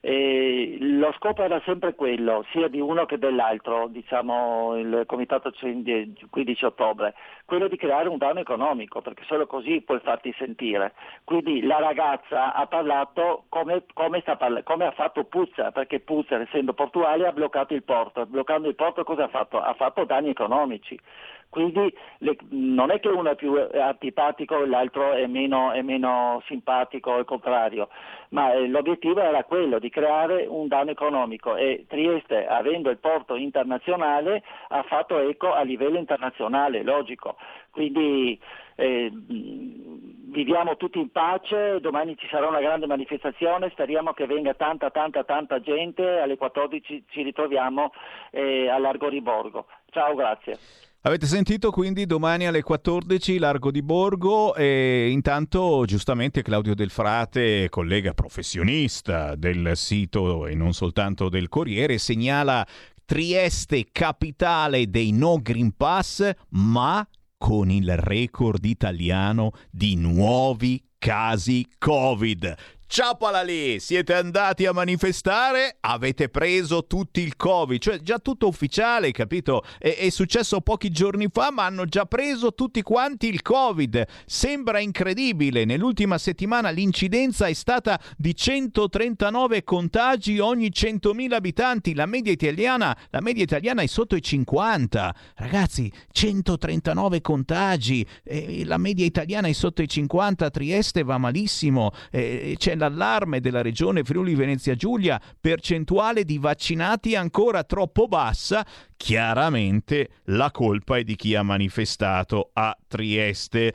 E lo scopo era sempre quello, sia di uno che dell'altro, diciamo il comitato 15 ottobre, quello di creare un danno economico, perché solo così puoi farti sentire. Quindi la ragazza ha parlato come, come, parla- come ha fatto Puzza, perché Puzza, essendo portuale, ha bloccato il porto. Bloccando il porto cosa ha fatto? Ha fatto danni economici. Quindi le, non è che uno è più antipatico e l'altro è meno, è meno simpatico, il contrario, ma eh, l'obiettivo era quello di creare un danno economico e Trieste, avendo il porto internazionale, ha fatto eco a livello internazionale, logico. Quindi eh, viviamo tutti in pace, domani ci sarà una grande manifestazione, speriamo che venga tanta tanta tanta gente, alle 14 ci ritroviamo eh, a Largo Riborgo. Ciao, grazie. Avete sentito quindi domani alle 14 Largo di Borgo e intanto giustamente Claudio Del Frate, collega professionista del sito e non soltanto del Corriere, segnala Trieste capitale dei no Green Pass, ma con il record italiano di nuovi casi Covid. Ciapala lì, siete andati a manifestare, avete preso tutti il Covid, cioè già tutto ufficiale, capito? È, è, successo pochi giorni fa, ma hanno già preso tutti quanti il Covid. Sembra incredibile, nell'ultima settimana l'incidenza è stata di 139 contagi ogni 100.000 abitanti, la media italiana, la media italiana è sotto i 50. Ragazzi, 139 contagi, eh, la media italiana è sotto i 50, Trieste va malissimo, eh, c'è l'allarme della regione Friuli Venezia Giulia, percentuale di vaccinati ancora troppo bassa, chiaramente la colpa è di chi ha manifestato a Trieste.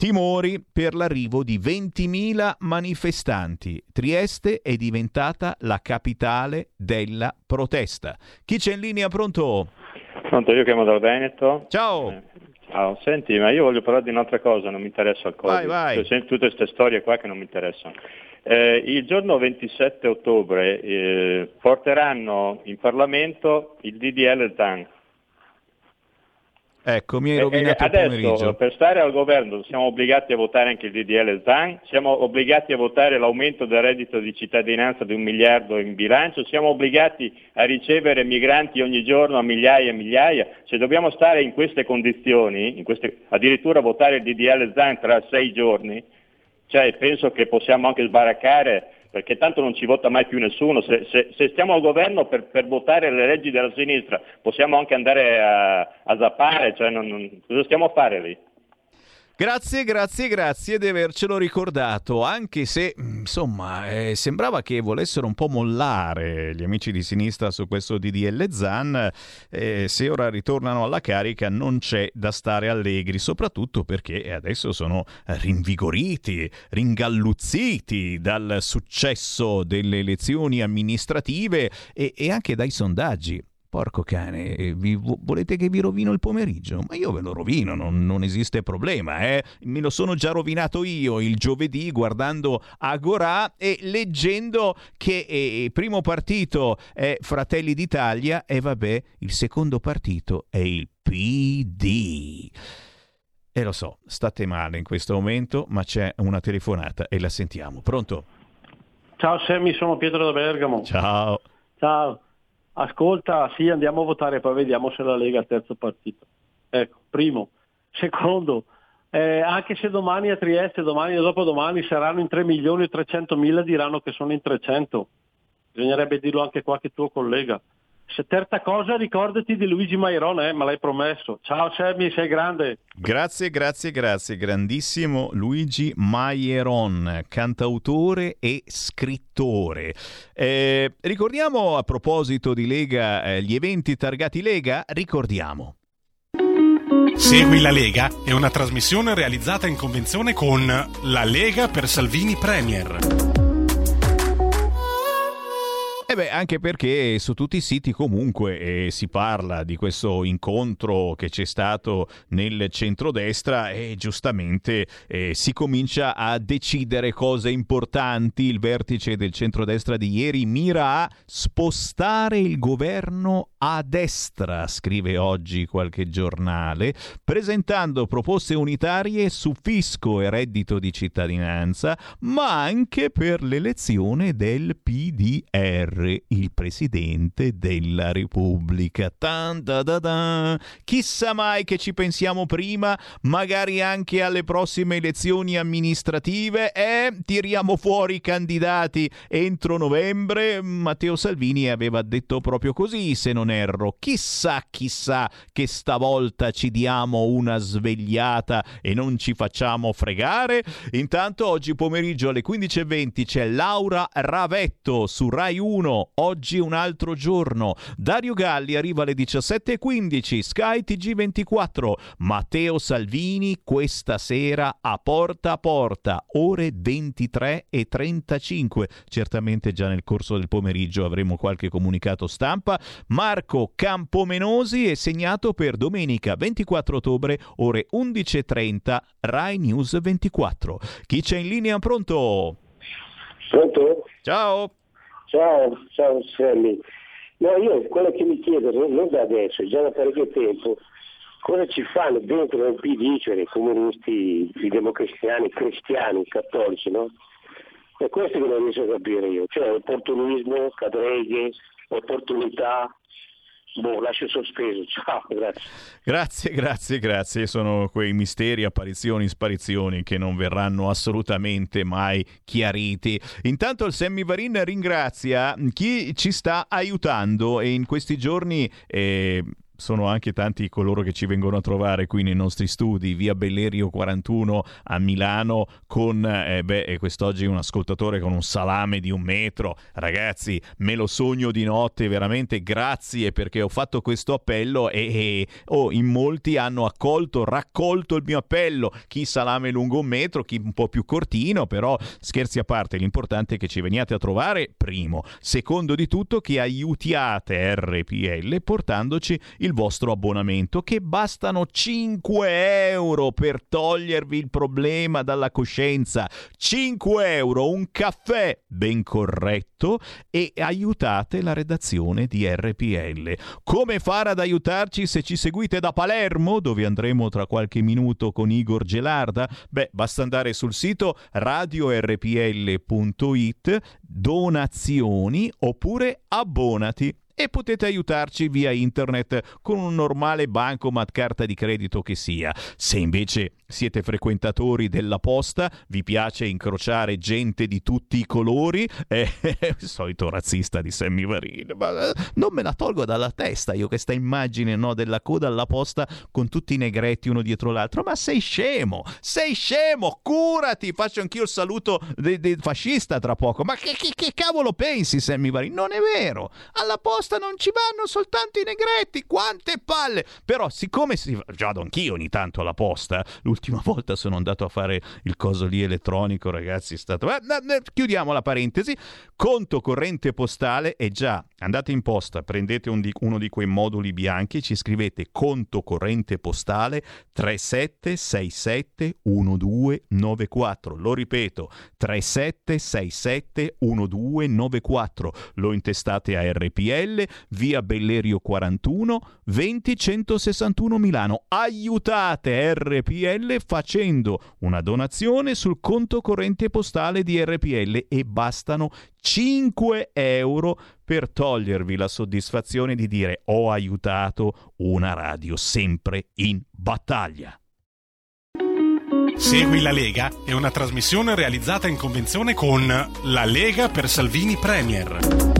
Timori per l'arrivo di 20.000 manifestanti. Trieste è diventata la capitale della protesta. Chi c'è in linea pronto? Pronto, io chiamo dal Veneto. Ciao. Eh, ciao, senti, ma io voglio parlare di un'altra cosa, non mi interessa il Covid. Vai, vai. Cioè, tutte queste storie qua che non mi interessano. Eh, il giorno 27 ottobre eh, porteranno in Parlamento il DDL ZAN. Ecco, mi hai Eh, rovinato eh, il adesso pomeriggio. per stare al governo siamo obbligati a votare anche il DDL ZAN, siamo obbligati a votare l'aumento del reddito di cittadinanza di un miliardo in bilancio, siamo obbligati a ricevere migranti ogni giorno a migliaia e migliaia. Se dobbiamo stare in queste condizioni, in queste- addirittura votare il DDL ZAN tra sei giorni, cioè, penso che possiamo anche sbaraccare perché tanto non ci vota mai più nessuno. Se, se- se stiamo al governo per, per votare le leggi della sinistra possiamo anche andare a, a zappare, cioè non- non- cosa stiamo a fare lì? Grazie, grazie, grazie di avercelo ricordato, anche se insomma eh, sembrava che volessero un po' mollare gli amici di sinistra su questo DDL Zan, eh, se ora ritornano alla carica non c'è da stare allegri, soprattutto perché adesso sono rinvigoriti, ringalluzziti dal successo delle elezioni amministrative e, e anche dai sondaggi. Porco cane, eh, vi- vo- volete che vi rovino il pomeriggio? Ma io ve lo rovino, non, non esiste problema, eh? Me lo sono già rovinato io il giovedì guardando Agorà e leggendo che eh, il primo partito è Fratelli d'Italia e vabbè, il secondo partito è il PD. E lo so, state male in questo momento, ma c'è una telefonata e la sentiamo. Pronto? Ciao Sammy, sono Pietro da Bergamo. Ciao. Ciao. Ascolta, sì, andiamo a votare, poi vediamo se la Lega è terzo partito. Ecco, primo. Secondo, eh, anche se domani a Trieste, domani o dopodomani saranno in 3 milioni e 300 mila, diranno che sono in 300. Bisognerebbe dirlo anche qualche tuo collega. Se terza cosa, ricordati di Luigi Mairon, eh, me l'hai promesso. Ciao Sammy, sei grande. Grazie, grazie, grazie. Grandissimo Luigi Maieron, cantautore e scrittore. Eh, ricordiamo a proposito di Lega, eh, gli eventi targati Lega, ricordiamo. Segui la Lega è una trasmissione realizzata in convenzione con La Lega per Salvini Premier. E beh, anche perché su tutti i siti comunque eh, si parla di questo incontro che c'è stato nel centrodestra e giustamente eh, si comincia a decidere cose importanti. Il vertice del centrodestra di ieri mira a spostare il governo a destra, scrive oggi qualche giornale, presentando proposte unitarie su fisco e reddito di cittadinanza, ma anche per l'elezione del PDR, il Presidente della Repubblica. Tan da da da. Chissà mai che ci pensiamo prima, magari anche alle prossime elezioni amministrative e tiriamo fuori i candidati entro novembre. Matteo Salvini aveva detto proprio così, se non erro. Chissà, chissà che stavolta ci diamo una svegliata e non ci facciamo fregare. Intanto oggi pomeriggio alle 15.20 c'è Laura Ravetto su Rai 1. Oggi un altro giorno. Dario Galli arriva alle 17.15. Sky TG24. Matteo Salvini questa sera a porta a porta. Ore 23.35. Certamente già nel corso del pomeriggio avremo qualche comunicato stampa. Marco Campomenosi è segnato per domenica 24 ottobre ore 11.30 Rai News 24. Chi c'è in linea pronto? Pronto? Ciao. Ciao, ciao Sammy. No, io quello che mi chiedo, non da adesso, già da parecchio tempo, cosa ci fanno dentro nel PD, cioè i comunisti, i democristiani, i cristiani, i cattolici, no? È questo che non riesco a capire io, cioè opportunismo, cadreghe, opportunità, boh, lascio sospeso, ciao, grazie. Grazie, grazie, grazie. Sono quei misteri, apparizioni, sparizioni che non verranno assolutamente mai chiariti. Intanto il Sammy Varin ringrazia chi ci sta aiutando e in questi giorni... eh, sono anche tanti coloro che ci vengono a trovare qui nei nostri studi, via Bellerio 41 a Milano, con eh, beh, quest'oggi un ascoltatore con un salame di un metro. Ragazzi, me lo sogno di notte, veramente grazie perché ho fatto questo appello e, e oh, in molti hanno accolto, raccolto il mio appello. Chi salame lungo un metro, chi un po' più cortino, però scherzi a parte, l'importante è che ci veniate a trovare, primo. Secondo di tutto, che aiutiate RPL portandoci il il vostro abbonamento che bastano 5 euro per togliervi il problema dalla coscienza. 5 euro, un caffè ben corretto e aiutate la redazione di RPL. Come fare ad aiutarci se ci seguite da Palermo, dove andremo tra qualche minuto con Igor Gelarda? Beh, basta andare sul sito radiorpl.it, donazioni oppure abbonati e potete aiutarci via internet con un normale bancomat carta di credito che sia. Se invece siete frequentatori della posta, vi piace incrociare gente di tutti i colori, eh, il solito razzista di Sammy Varin, ma eh, non me la tolgo dalla testa io questa immagine no, della coda alla posta con tutti i negretti uno dietro l'altro, ma sei scemo, sei scemo, curati, faccio anch'io il saluto del fascista tra poco, ma che, che, che cavolo pensi Sammy Varin? Non è vero, alla posta non ci vanno soltanto i negretti, quante palle, però siccome si... già vado anch'io ogni tanto alla posta, l'ultima volta sono andato a fare il coso lì elettronico, ragazzi, è stato... Eh, eh, chiudiamo la parentesi. Conto corrente postale è già... Andate in posta, prendete un di, uno di quei moduli bianchi ci scrivete conto corrente postale 37671294. Lo ripeto, 37671294. Lo intestate a RPL, via Bellerio 41, 20161 Milano. Aiutate RPL facendo una donazione sul conto corrente postale di RPL e bastano 5 euro per togliervi la soddisfazione di dire ho aiutato una radio sempre in battaglia. Segui la Lega è una trasmissione realizzata in convenzione con La Lega per Salvini Premier.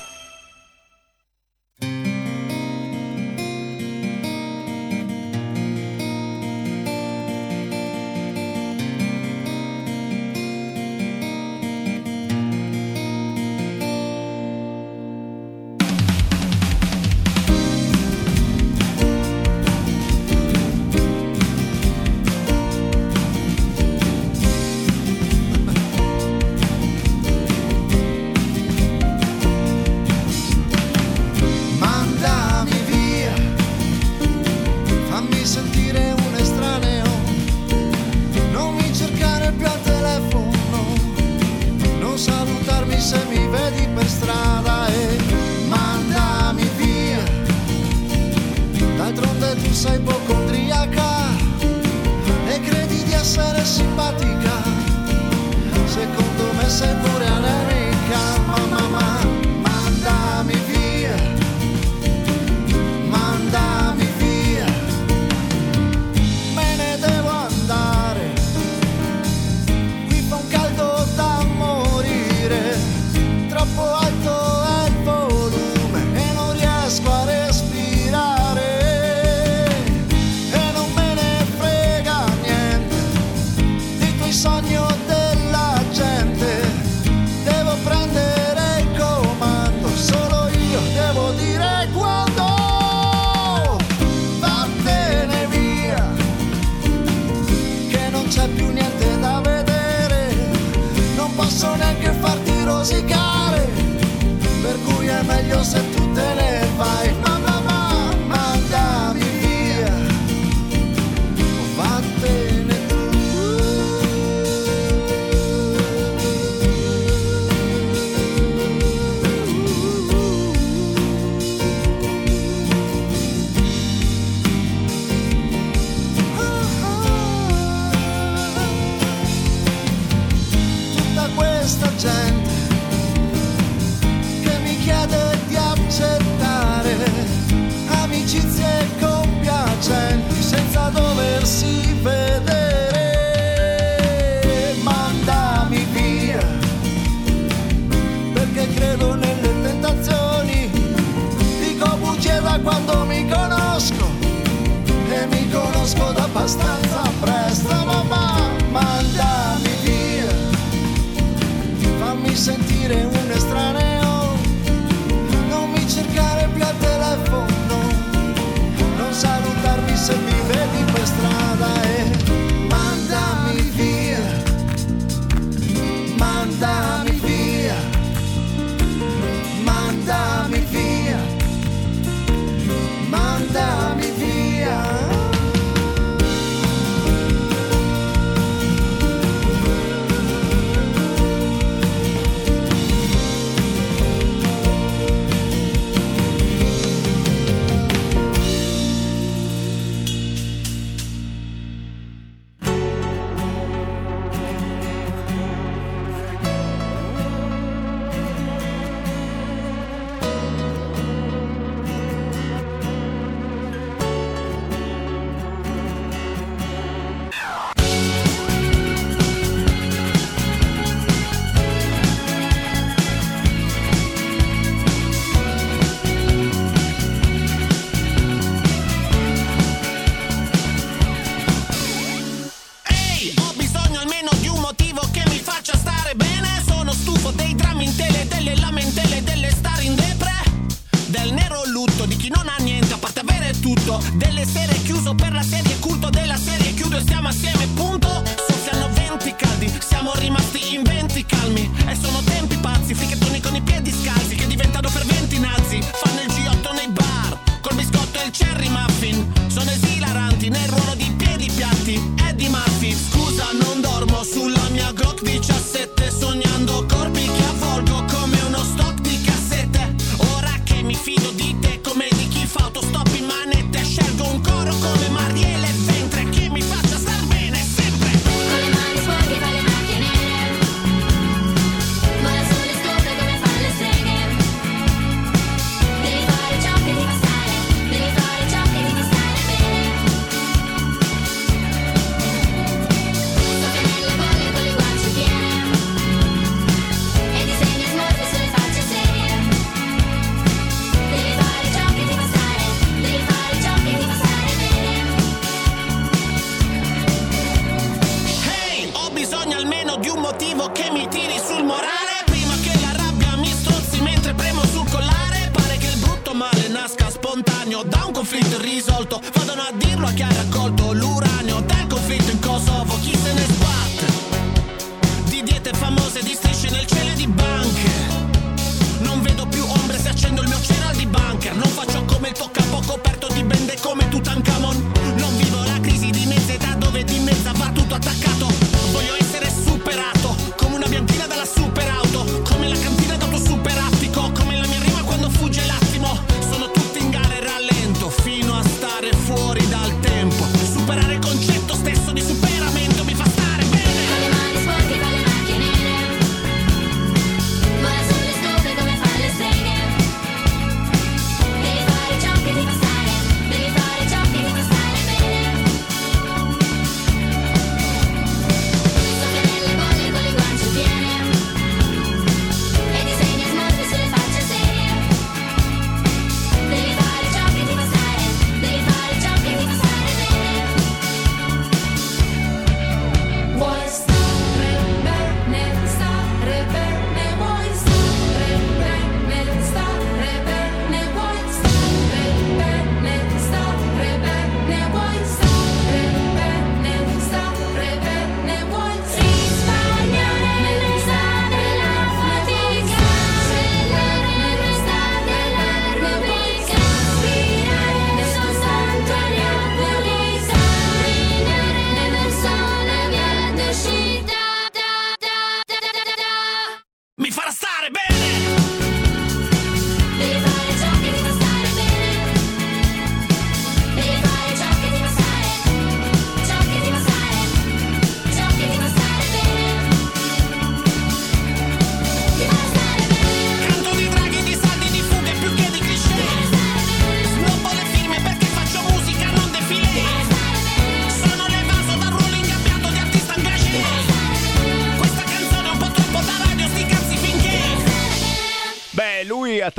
che mi tiri sul morale. Prima che la rabbia mi strozzi mentre premo sul collare. Pare che il brutto male nasca spontaneo Da un conflitto irrisolto. Vadano a dirlo a chiaro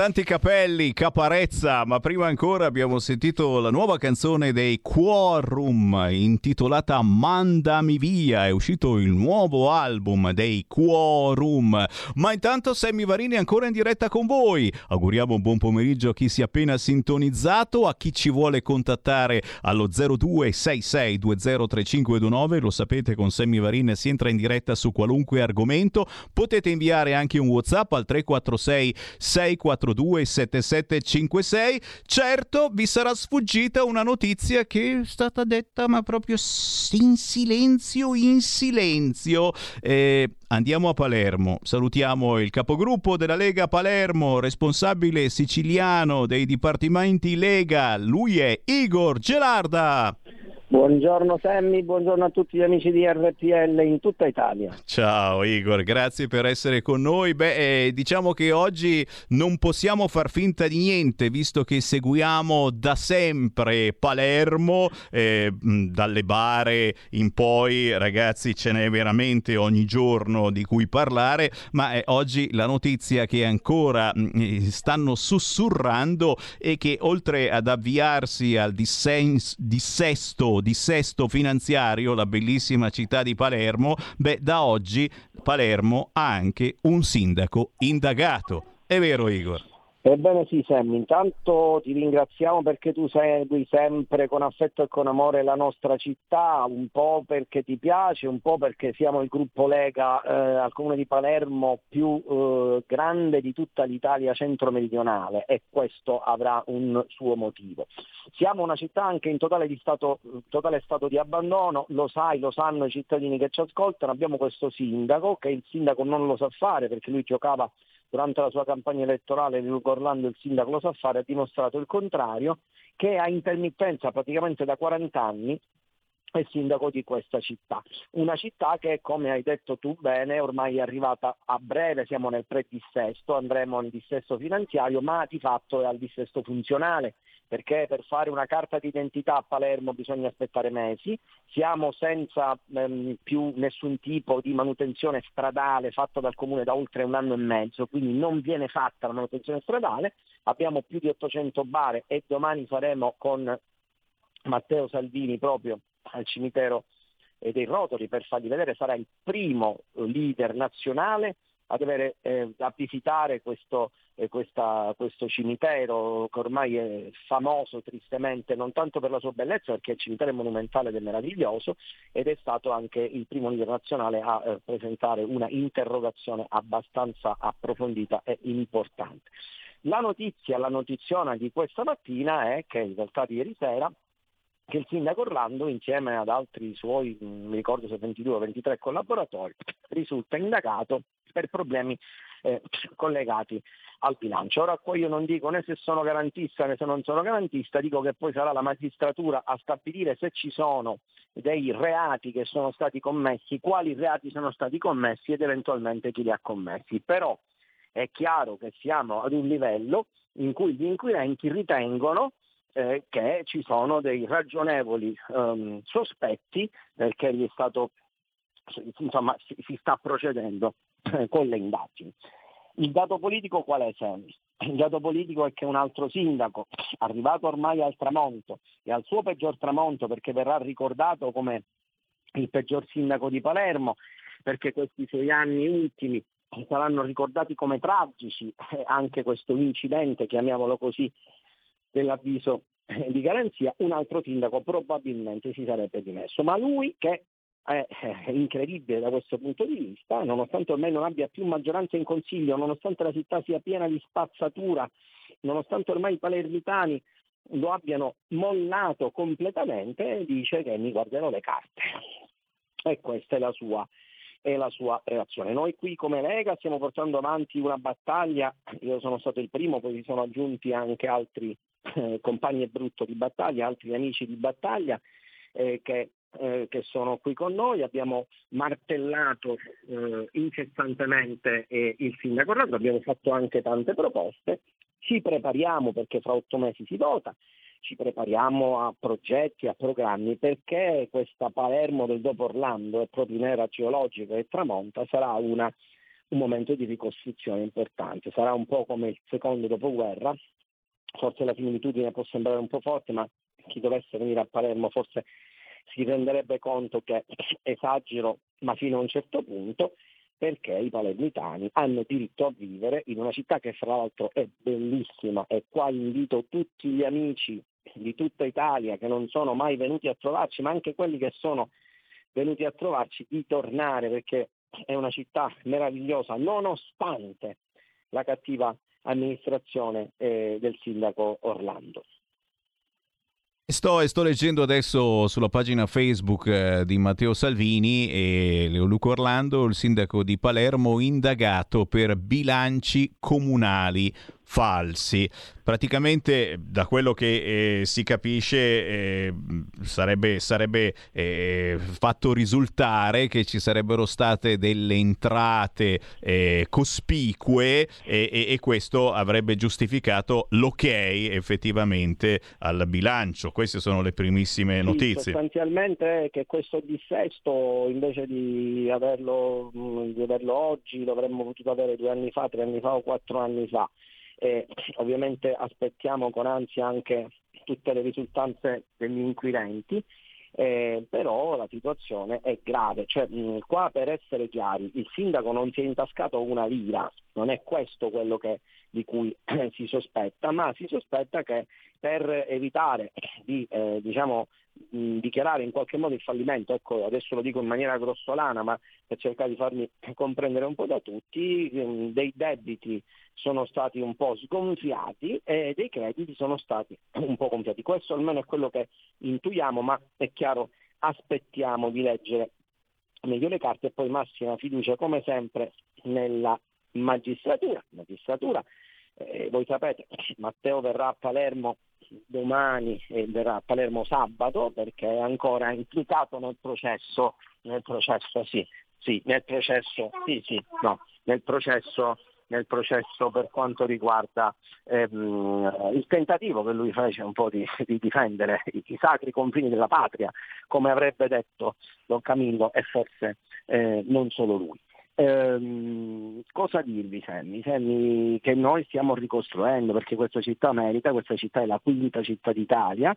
tanti capelli, caparezza, ma prima ancora abbiamo sentito la nuova canzone dei Quorum intitolata Mandami via, è uscito il nuovo album dei Quorum. Ma intanto Sammy Varini è ancora in diretta con voi. Auguriamo un buon pomeriggio a chi si è appena sintonizzato, a chi ci vuole contattare allo 0266203529, lo sapete con Sammy Varin si entra in diretta su qualunque argomento. Potete inviare anche un WhatsApp al 346 642 7756. Certo, vi sarà sfuggita una notizia che è stata detta ma proprio in silenzio, in silenzio. Eh, andiamo a Palermo. Salutiamo il capogruppo della Lega Palermo, responsabile siciliano dei dipartimenti Lega. Lui è Igor Gelarda. Buongiorno Sammy, buongiorno a tutti gli amici di RPL in tutta Italia. Ciao Igor, grazie per essere con noi. Beh, eh, diciamo che oggi non possiamo far finta di niente, visto che seguiamo da sempre Palermo, eh, dalle bare in poi, ragazzi, ce n'è veramente ogni giorno di cui parlare, ma eh, oggi la notizia che ancora mh, stanno sussurrando è che oltre ad avviarsi al dissens- dissesto dissesto finanziario, la bellissima città di Palermo, beh, da oggi Palermo ha anche un sindaco indagato. È vero Igor? Ebbene sì Sammy, intanto ti ringraziamo perché tu segui sempre con affetto e con amore la nostra città, un po' perché ti piace, un po' perché siamo il gruppo Lega eh, al comune di Palermo più eh, grande di tutta l'Italia centro-meridionale e questo avrà un suo motivo. Siamo una città anche in totale, stato, totale stato di abbandono, lo sai, lo sanno i cittadini che ci ascoltano, abbiamo questo sindaco che il sindaco non lo sa fare perché lui giocava durante la sua campagna elettorale Luca Orlando il sindaco lo sa fare, ha dimostrato il contrario, che a intermittenza praticamente da 40 anni è sindaco di questa città. Una città che, come hai detto tu bene, ormai è arrivata a breve, siamo nel pre-dissesto, andremo al dissesto finanziario, ma di fatto è al dissesto funzionale perché per fare una carta d'identità a Palermo bisogna aspettare mesi, siamo senza ehm, più nessun tipo di manutenzione stradale fatta dal comune da oltre un anno e mezzo, quindi non viene fatta la manutenzione stradale, abbiamo più di 800 bare e domani faremo con Matteo Salvini proprio al cimitero dei Rotoli per fargli vedere, sarà il primo leader nazionale a dover eh, a visitare questo, eh, questa, questo, cimitero che ormai è famoso tristemente non tanto per la sua bellezza perché è il cimitero monumentale ed è meraviglioso ed è stato anche il primo leader nazionale a eh, presentare una interrogazione abbastanza approfondita e importante. La notizia, la notiziona di questa mattina è che in realtà di ieri sera che il sindaco Orlando insieme ad altri suoi, mi ricordo se 22 o 23 collaboratori, risulta indagato per problemi eh, collegati al bilancio. Ora qua io non dico né se sono garantista né se non sono garantista, dico che poi sarà la magistratura a stabilire se ci sono dei reati che sono stati commessi, quali reati sono stati commessi ed eventualmente chi li ha commessi. Però è chiaro che siamo ad un livello in cui gli inquirenti ritengono eh, che ci sono dei ragionevoli um, sospetti perché gli è stato, insomma, si, si sta procedendo eh, con le indagini. Il dato politico qual è Semi? Il dato politico è che un altro sindaco, arrivato ormai al tramonto e al suo peggior tramonto perché verrà ricordato come il peggior sindaco di Palermo, perché questi suoi anni ultimi saranno ricordati come tragici, eh, anche questo incidente, chiamiamolo così, dell'avviso eh, di garanzia, un altro sindaco probabilmente si sarebbe dimesso. Ma lui che è incredibile da questo punto di vista, nonostante ormai non abbia più maggioranza in consiglio, nonostante la città sia piena di spazzatura, nonostante ormai i palermitani lo abbiano mollato completamente, dice che mi guarderò le carte. E questa è la sua, è la sua reazione. Noi qui come Lega stiamo portando avanti una battaglia, io sono stato il primo, poi si sono aggiunti anche altri eh, compagni e brutto di battaglia, altri amici di battaglia eh, che eh, che sono qui con noi, abbiamo martellato eh, incessantemente eh, il sindaco Orlando, abbiamo fatto anche tante proposte, ci prepariamo perché fra otto mesi si vota, ci prepariamo a progetti, a programmi perché questa Palermo del dopo Orlando e proprio in era geologica e tramonta sarà una un momento di ricostruzione importante. Sarà un po' come il secondo dopoguerra, forse la similitudine può sembrare un po' forte, ma chi dovesse venire a Palermo forse si renderebbe conto che esagero, ma fino a un certo punto, perché i palermitani hanno diritto a vivere in una città che fra l'altro è bellissima e qua invito tutti gli amici di tutta Italia che non sono mai venuti a trovarci, ma anche quelli che sono venuti a trovarci, di tornare perché è una città meravigliosa nonostante la cattiva amministrazione eh, del sindaco Orlando. Sto, sto, leggendo adesso sulla pagina Facebook eh, di Matteo Salvini e Luca Orlando, il sindaco di Palermo, indagato per bilanci comunali falsi. Praticamente da quello che eh, si capisce eh, sarebbe, sarebbe eh, fatto risultare che ci sarebbero state delle entrate eh, cospicue e, e, questo avrebbe giustificato l'ok effettivamente al bilancio. Queste sono le primissime sì, notizie. Sostanzialmente è che questo dissesto invece di averlo, di averlo oggi lo avremmo potuto avere due anni fa, tre anni fa o quattro anni fa e ovviamente aspettiamo con ansia anche tutte le risultanze degli inquirenti, eh, però la situazione è grave. Cioè, mh, qua per essere chiari, il sindaco non si è intascato una lira, non è questo quello che, di cui eh, si sospetta, ma si sospetta che per evitare di eh, diciamo, dichiarare in qualche modo il fallimento, ecco adesso lo dico in maniera grossolana, ma per cercare di farmi comprendere un po' da tutti, dei debiti sono stati un po' sgonfiati e dei crediti sono stati un po' gonfiati. Questo almeno è quello che intuiamo, ma è chiaro, aspettiamo di leggere meglio le carte e poi massima fiducia come sempre nella magistratura. magistratura eh, voi sapete, Matteo verrà a Palermo domani verrà a Palermo sabato perché è ancora implicato nel processo, nel processo, sì, sì, nel processo, sì, sì, no, nel processo nel processo per quanto riguarda ehm, il tentativo che lui fece un po' di, di difendere i, i, sacri confini della patria, come avrebbe detto Don Camillo e forse eh, non solo lui. Ehm, cosa dirvi Sammy? Sammy? Che noi stiamo ricostruendo perché questa città merita, questa città è la quinta città d'Italia,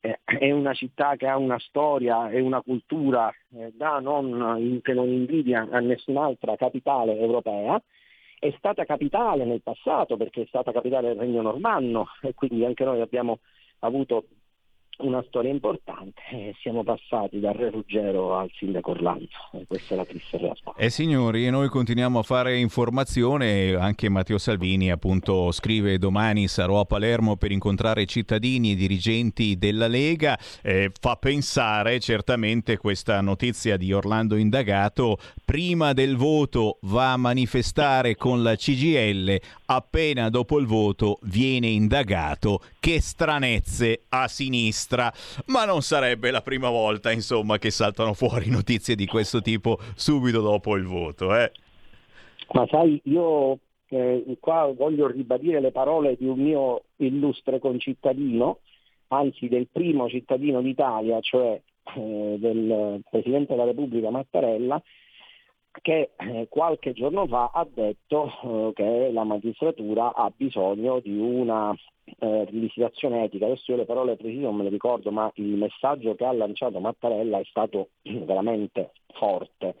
eh, è una città che ha una storia e una cultura eh, da non, che non invidia a nessun'altra capitale europea, è stata capitale nel passato perché è stata capitale del Regno Normanno e quindi anche noi abbiamo avuto una storia importante. Eh, siamo passati dal Re Ruggero al Sindaco Orlando, e questa è la triste realtà. Eh signori, noi continuiamo a fare informazione, anche Matteo Salvini appunto scrive domani sarò a Palermo per incontrare cittadini e dirigenti della Lega, eh, fa pensare certamente questa notizia di Orlando indagato, prima del voto va a manifestare con la CGL, appena dopo il voto viene indagato, che stranezze a sinistra sinistra, ma non sarebbe la prima volta, insomma, che saltano fuori notizie di questo tipo subito dopo il voto. Eh. Ma sai, io eh, qua voglio ribadire le parole di un mio illustre concittadino, anzi del primo cittadino d'Italia, cioè eh, del Presidente della Repubblica Mattarella, che eh, qualche giorno fa ha detto eh, che la magistratura ha bisogno di una eh, rivisitazione etica. Adesso io le parole precise non me le ricordo, ma il messaggio che ha lanciato Mattarella è stato veramente forte,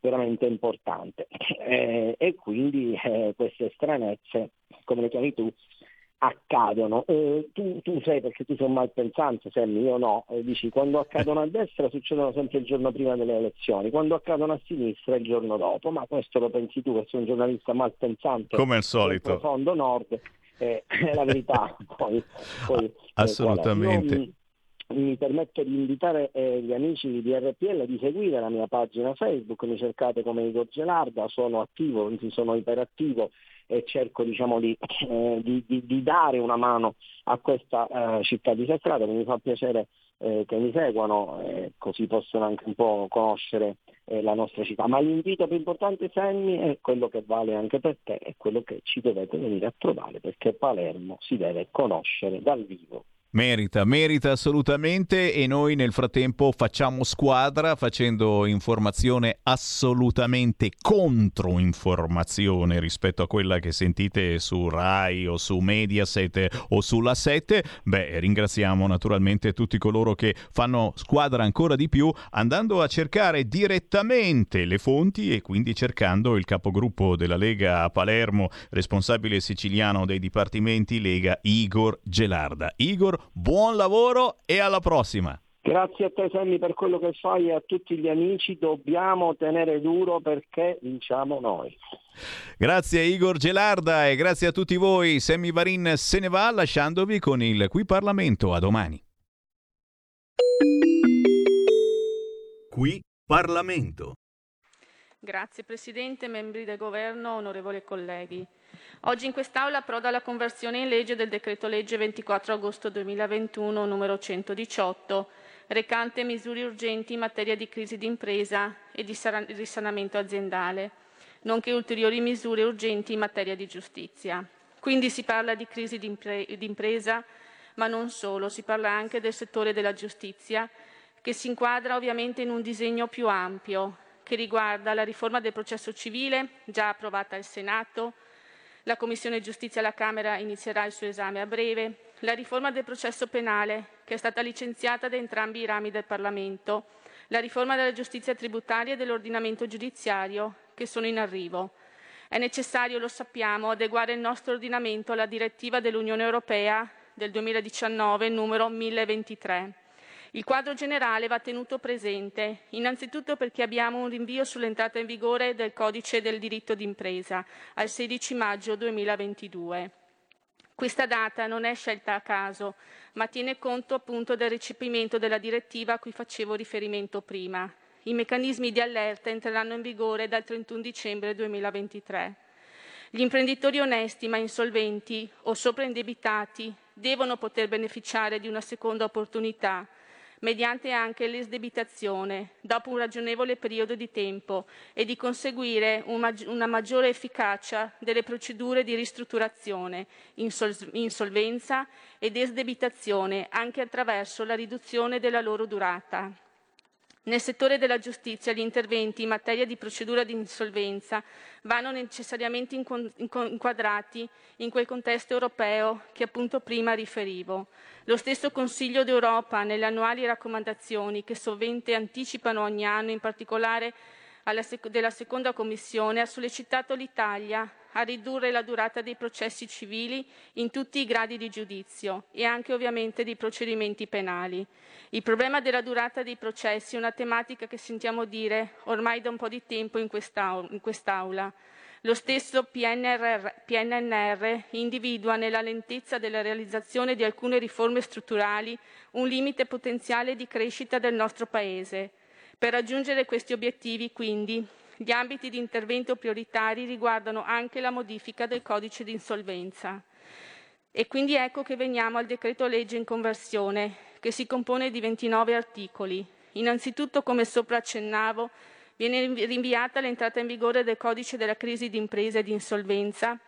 veramente importante. E quindi queste stranezze, come le chiami tu, accadono. Eh, tu, tu, sai perché tu sei un malpensante, Sammy, io no. Eh, dici quando accadono a destra succedono sempre il giorno prima delle elezioni, quando accadono a sinistra il giorno dopo, ma questo lo pensi tu che sei un giornalista malpensante. Come al solito. Profondo nord, eh, è la verità. poi, poi, eh, Assolutamente mi permetto di invitare eh, gli amici di RPL di seguire la mia pagina Facebook, mi cercate come Igor Gelarda, sono attivo, sono iperattivo e cerco diciamo, di, eh, di, di, di, dare una mano a questa eh, città dissestrata, mi fa piacere eh, che mi seguano così possono anche un po' conoscere eh, la nostra città. Ma l'invito più importante Sammy è quello che vale anche per te, è quello che ci dovete venire a trovare perché Palermo si deve conoscere dal vivo Merita, merita assolutamente e noi nel frattempo facciamo squadra facendo informazione assolutamente contro informazione rispetto a quella che sentite su Rai o su Mediaset o sulla 7. Beh, ringraziamo naturalmente tutti coloro che fanno squadra ancora di più andando a cercare direttamente le fonti e quindi cercando il capogruppo della Lega a Palermo, responsabile siciliano dei dipartimenti Lega, Igor Gelarda. Igor, buon lavoro e alla prossima. Grazie a te Sammy per quello che fai e a tutti gli amici, dobbiamo tenere duro perché vinciamo noi. Grazie Igor Gelarda e grazie a tutti voi. Sammy Varin se ne va lasciandovi con il Qui Parlamento. A domani. Qui Parlamento. Grazie Presidente, membri del Governo, onorevoli colleghi. Oggi in quest'Aula approda la conversione in legge del decreto legge 24 agosto 2021 numero 118 recante misure urgenti in materia di crisi d'impresa e di risanamento aziendale, nonché ulteriori misure urgenti in materia di giustizia. Quindi si parla di crisi d'impresa, ma non solo, si parla anche del settore della giustizia, che si inquadra ovviamente in un disegno più ampio, che riguarda la riforma del processo civile, già approvata al Senato, la Commissione Giustizia alla Camera inizierà il suo esame a breve, la riforma del processo penale, che è stata licenziata da entrambi i rami del Parlamento, la riforma della giustizia tributaria e dell'ordinamento giudiziario, che sono in arrivo. È necessario, lo sappiamo, adeguare il nostro ordinamento alla direttiva dell'Unione Europea del 2019 numero 1023 il quadro generale va tenuto presente, innanzitutto perché abbiamo un rinvio sull'entrata in vigore del codice del diritto d'impresa al 16 maggio 2022. Questa data non è scelta a caso, ma tiene conto appunto del recepimento della direttiva a cui facevo riferimento prima. I meccanismi di allerta entreranno in vigore dal 31 dicembre 2023. Gli imprenditori onesti ma insolventi o sopraindebitati devono poter beneficiare di una seconda opportunità mediante anche l'esdebitazione, dopo un ragionevole periodo di tempo, e di conseguire una maggiore efficacia delle procedure di ristrutturazione, insolvenza ed esdebitazione, anche attraverso la riduzione della loro durata. Nel settore della giustizia gli interventi in materia di procedura di insolvenza vanno necessariamente inquadrati in quel contesto europeo che appunto prima riferivo. Lo stesso Consiglio d'Europa, nelle annuali raccomandazioni che sovente anticipano ogni anno, in particolare sec- della seconda Commissione, ha sollecitato l'Italia a ridurre la durata dei processi civili in tutti i gradi di giudizio e anche ovviamente dei procedimenti penali. Il problema della durata dei processi è una tematica che sentiamo dire ormai da un po' di tempo in quest'Aula. Lo stesso PNR, PNR individua nella lentezza della realizzazione di alcune riforme strutturali un limite potenziale di crescita del nostro Paese. Per raggiungere questi obiettivi, quindi, gli ambiti di intervento prioritari riguardano anche la modifica del codice di insolvenza. E quindi ecco che veniamo al decreto legge in conversione, che si compone di 29 articoli. Innanzitutto, come sopra accennavo, viene rinviata l'entrata in vigore del codice della crisi di impresa e di insolvenza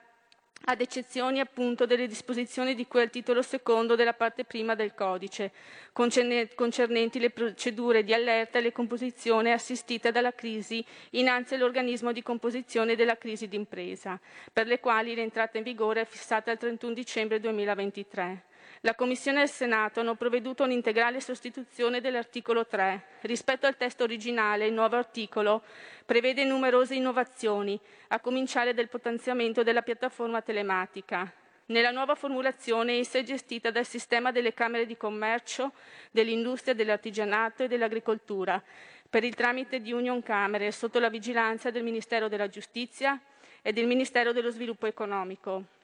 ad eccezione appunto delle disposizioni di cui al titolo secondo della parte prima del codice, concernenti le procedure di allerta e le composizioni assistite dalla crisi innanzi all'organismo di composizione della crisi d'impresa, per le quali l'entrata in vigore è fissata al 31 dicembre 2023. La Commissione e il Senato hanno provveduto a un'integrale sostituzione dell'articolo 3. Rispetto al testo originale, il nuovo articolo prevede numerose innovazioni, a cominciare dal potenziamento della piattaforma telematica. Nella nuova formulazione essa è gestita dal sistema delle Camere di Commercio, dell'Industria, dell'Artigianato e dell'Agricoltura, per il tramite di Union Camere, sotto la vigilanza del Ministero della Giustizia e del Ministero dello Sviluppo Economico.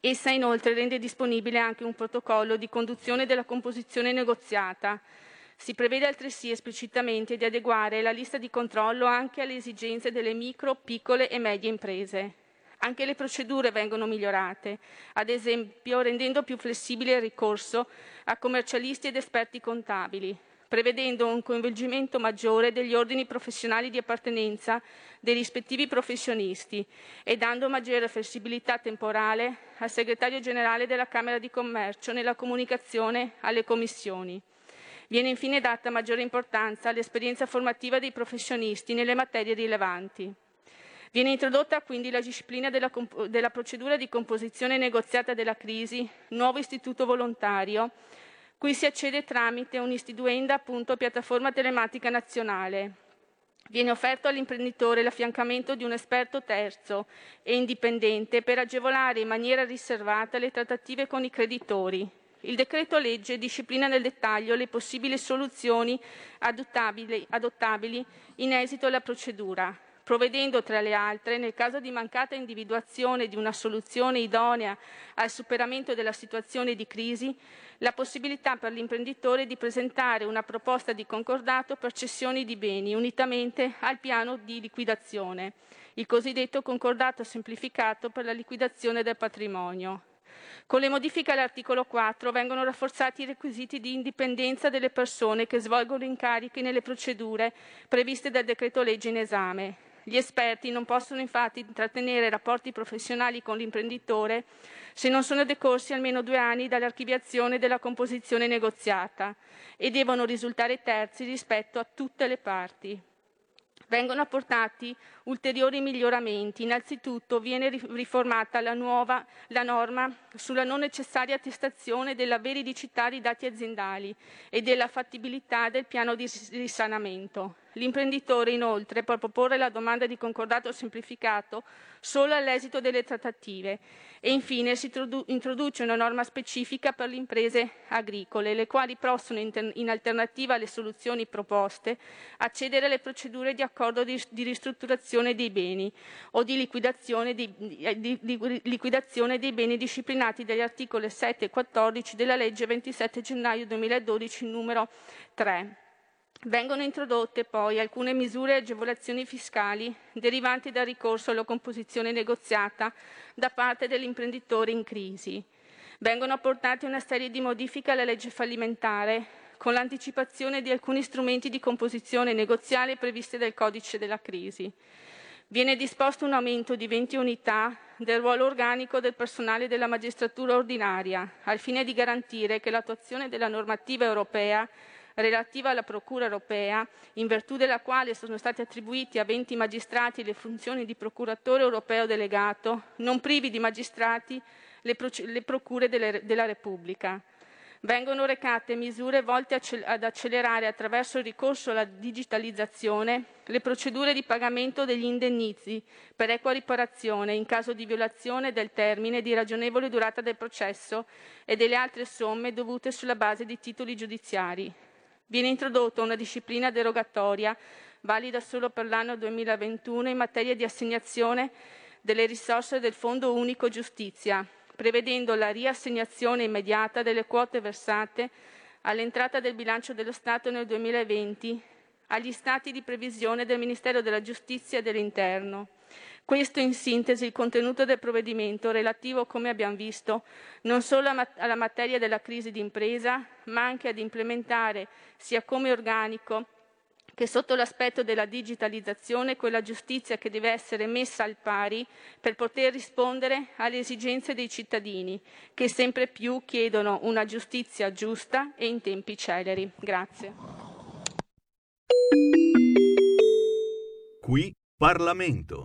Essa inoltre rende disponibile anche un protocollo di conduzione della composizione negoziata. Si prevede altresì esplicitamente di adeguare la lista di controllo anche alle esigenze delle micro, piccole e medie imprese. Anche le procedure vengono migliorate, ad esempio rendendo più flessibile il ricorso a commercialisti ed esperti contabili, prevedendo un coinvolgimento maggiore degli ordini professionali di appartenenza dei rispettivi professionisti e dando maggiore flessibilità temporale al segretario generale della Camera di Commercio nella comunicazione alle commissioni. Viene infine data maggiore importanza all'esperienza formativa dei professionisti nelle materie rilevanti. Viene introdotta quindi la disciplina della, della procedura di composizione negoziata della crisi, nuovo istituto volontario, cui si accede tramite un'istituenda appunto piattaforma telematica nazionale. Viene offerto all'imprenditore l'affiancamento di un esperto terzo e indipendente per agevolare in maniera riservata le trattative con i creditori, il decreto legge disciplina nel dettaglio le possibili soluzioni adottabili, adottabili in esito alla procedura, provvedendo tra le altre, nel caso di mancata individuazione di una soluzione idonea al superamento della situazione di crisi, la possibilità per l'imprenditore di presentare una proposta di concordato per cessioni di beni unitamente al piano di liquidazione, il cosiddetto concordato semplificato per la liquidazione del patrimonio. Con le modifiche all'articolo 4 vengono rafforzati i requisiti di indipendenza delle persone che svolgono incarichi nelle procedure previste dal decreto legge in esame. Gli esperti non possono infatti intrattenere rapporti professionali con l'imprenditore se non sono decorsi almeno due anni dall'archiviazione della composizione negoziata e devono risultare terzi rispetto a tutte le parti vengono apportati ulteriori miglioramenti. Innanzitutto viene riformata la, nuova, la norma sulla non necessaria attestazione della veridicità dei dati aziendali e della fattibilità del piano di risanamento. L'imprenditore inoltre può proporre la domanda di concordato semplificato solo all'esito delle trattative e infine si introduce una norma specifica per le imprese agricole, le quali possono, in alternativa alle soluzioni proposte, accedere alle procedure di accordo di, di ristrutturazione dei beni o di liquidazione dei, di, di liquidazione dei beni disciplinati dagli articoli 7 e 14 della legge 27 gennaio 2012 numero 3. Vengono introdotte poi alcune misure e agevolazioni fiscali derivanti dal ricorso alla composizione negoziata da parte dell'imprenditore in crisi. Vengono apportate una serie di modifiche alla legge fallimentare con l'anticipazione di alcuni strumenti di composizione negoziale previste dal codice della crisi. Viene disposto un aumento di 20 unità del ruolo organico del personale della magistratura ordinaria, al fine di garantire che l'attuazione della normativa europea relativa alla Procura europea, in virtù della quale sono stati attribuiti a 20 magistrati le funzioni di procuratore europeo delegato, non privi di magistrati le, le procure delle, della Repubblica. Vengono recate misure volte ad accelerare attraverso il ricorso alla digitalizzazione le procedure di pagamento degli indennizi per equa riparazione in caso di violazione del termine di ragionevole durata del processo e delle altre somme dovute sulla base di titoli giudiziari. Viene introdotta una disciplina derogatoria valida solo per l'anno 2021 in materia di assegnazione delle risorse del Fondo Unico Giustizia, prevedendo la riassegnazione immediata delle quote versate all'entrata del bilancio dello Stato nel 2020 agli stati di previsione del Ministero della Giustizia e dell'Interno. Questo in sintesi il contenuto del provvedimento relativo, come abbiamo visto, non solo alla materia della crisi d'impresa, ma anche ad implementare, sia come organico che sotto l'aspetto della digitalizzazione, quella giustizia che deve essere messa al pari per poter rispondere alle esigenze dei cittadini, che sempre più chiedono una giustizia giusta e in tempi celeri. Grazie. Qui Parlamento.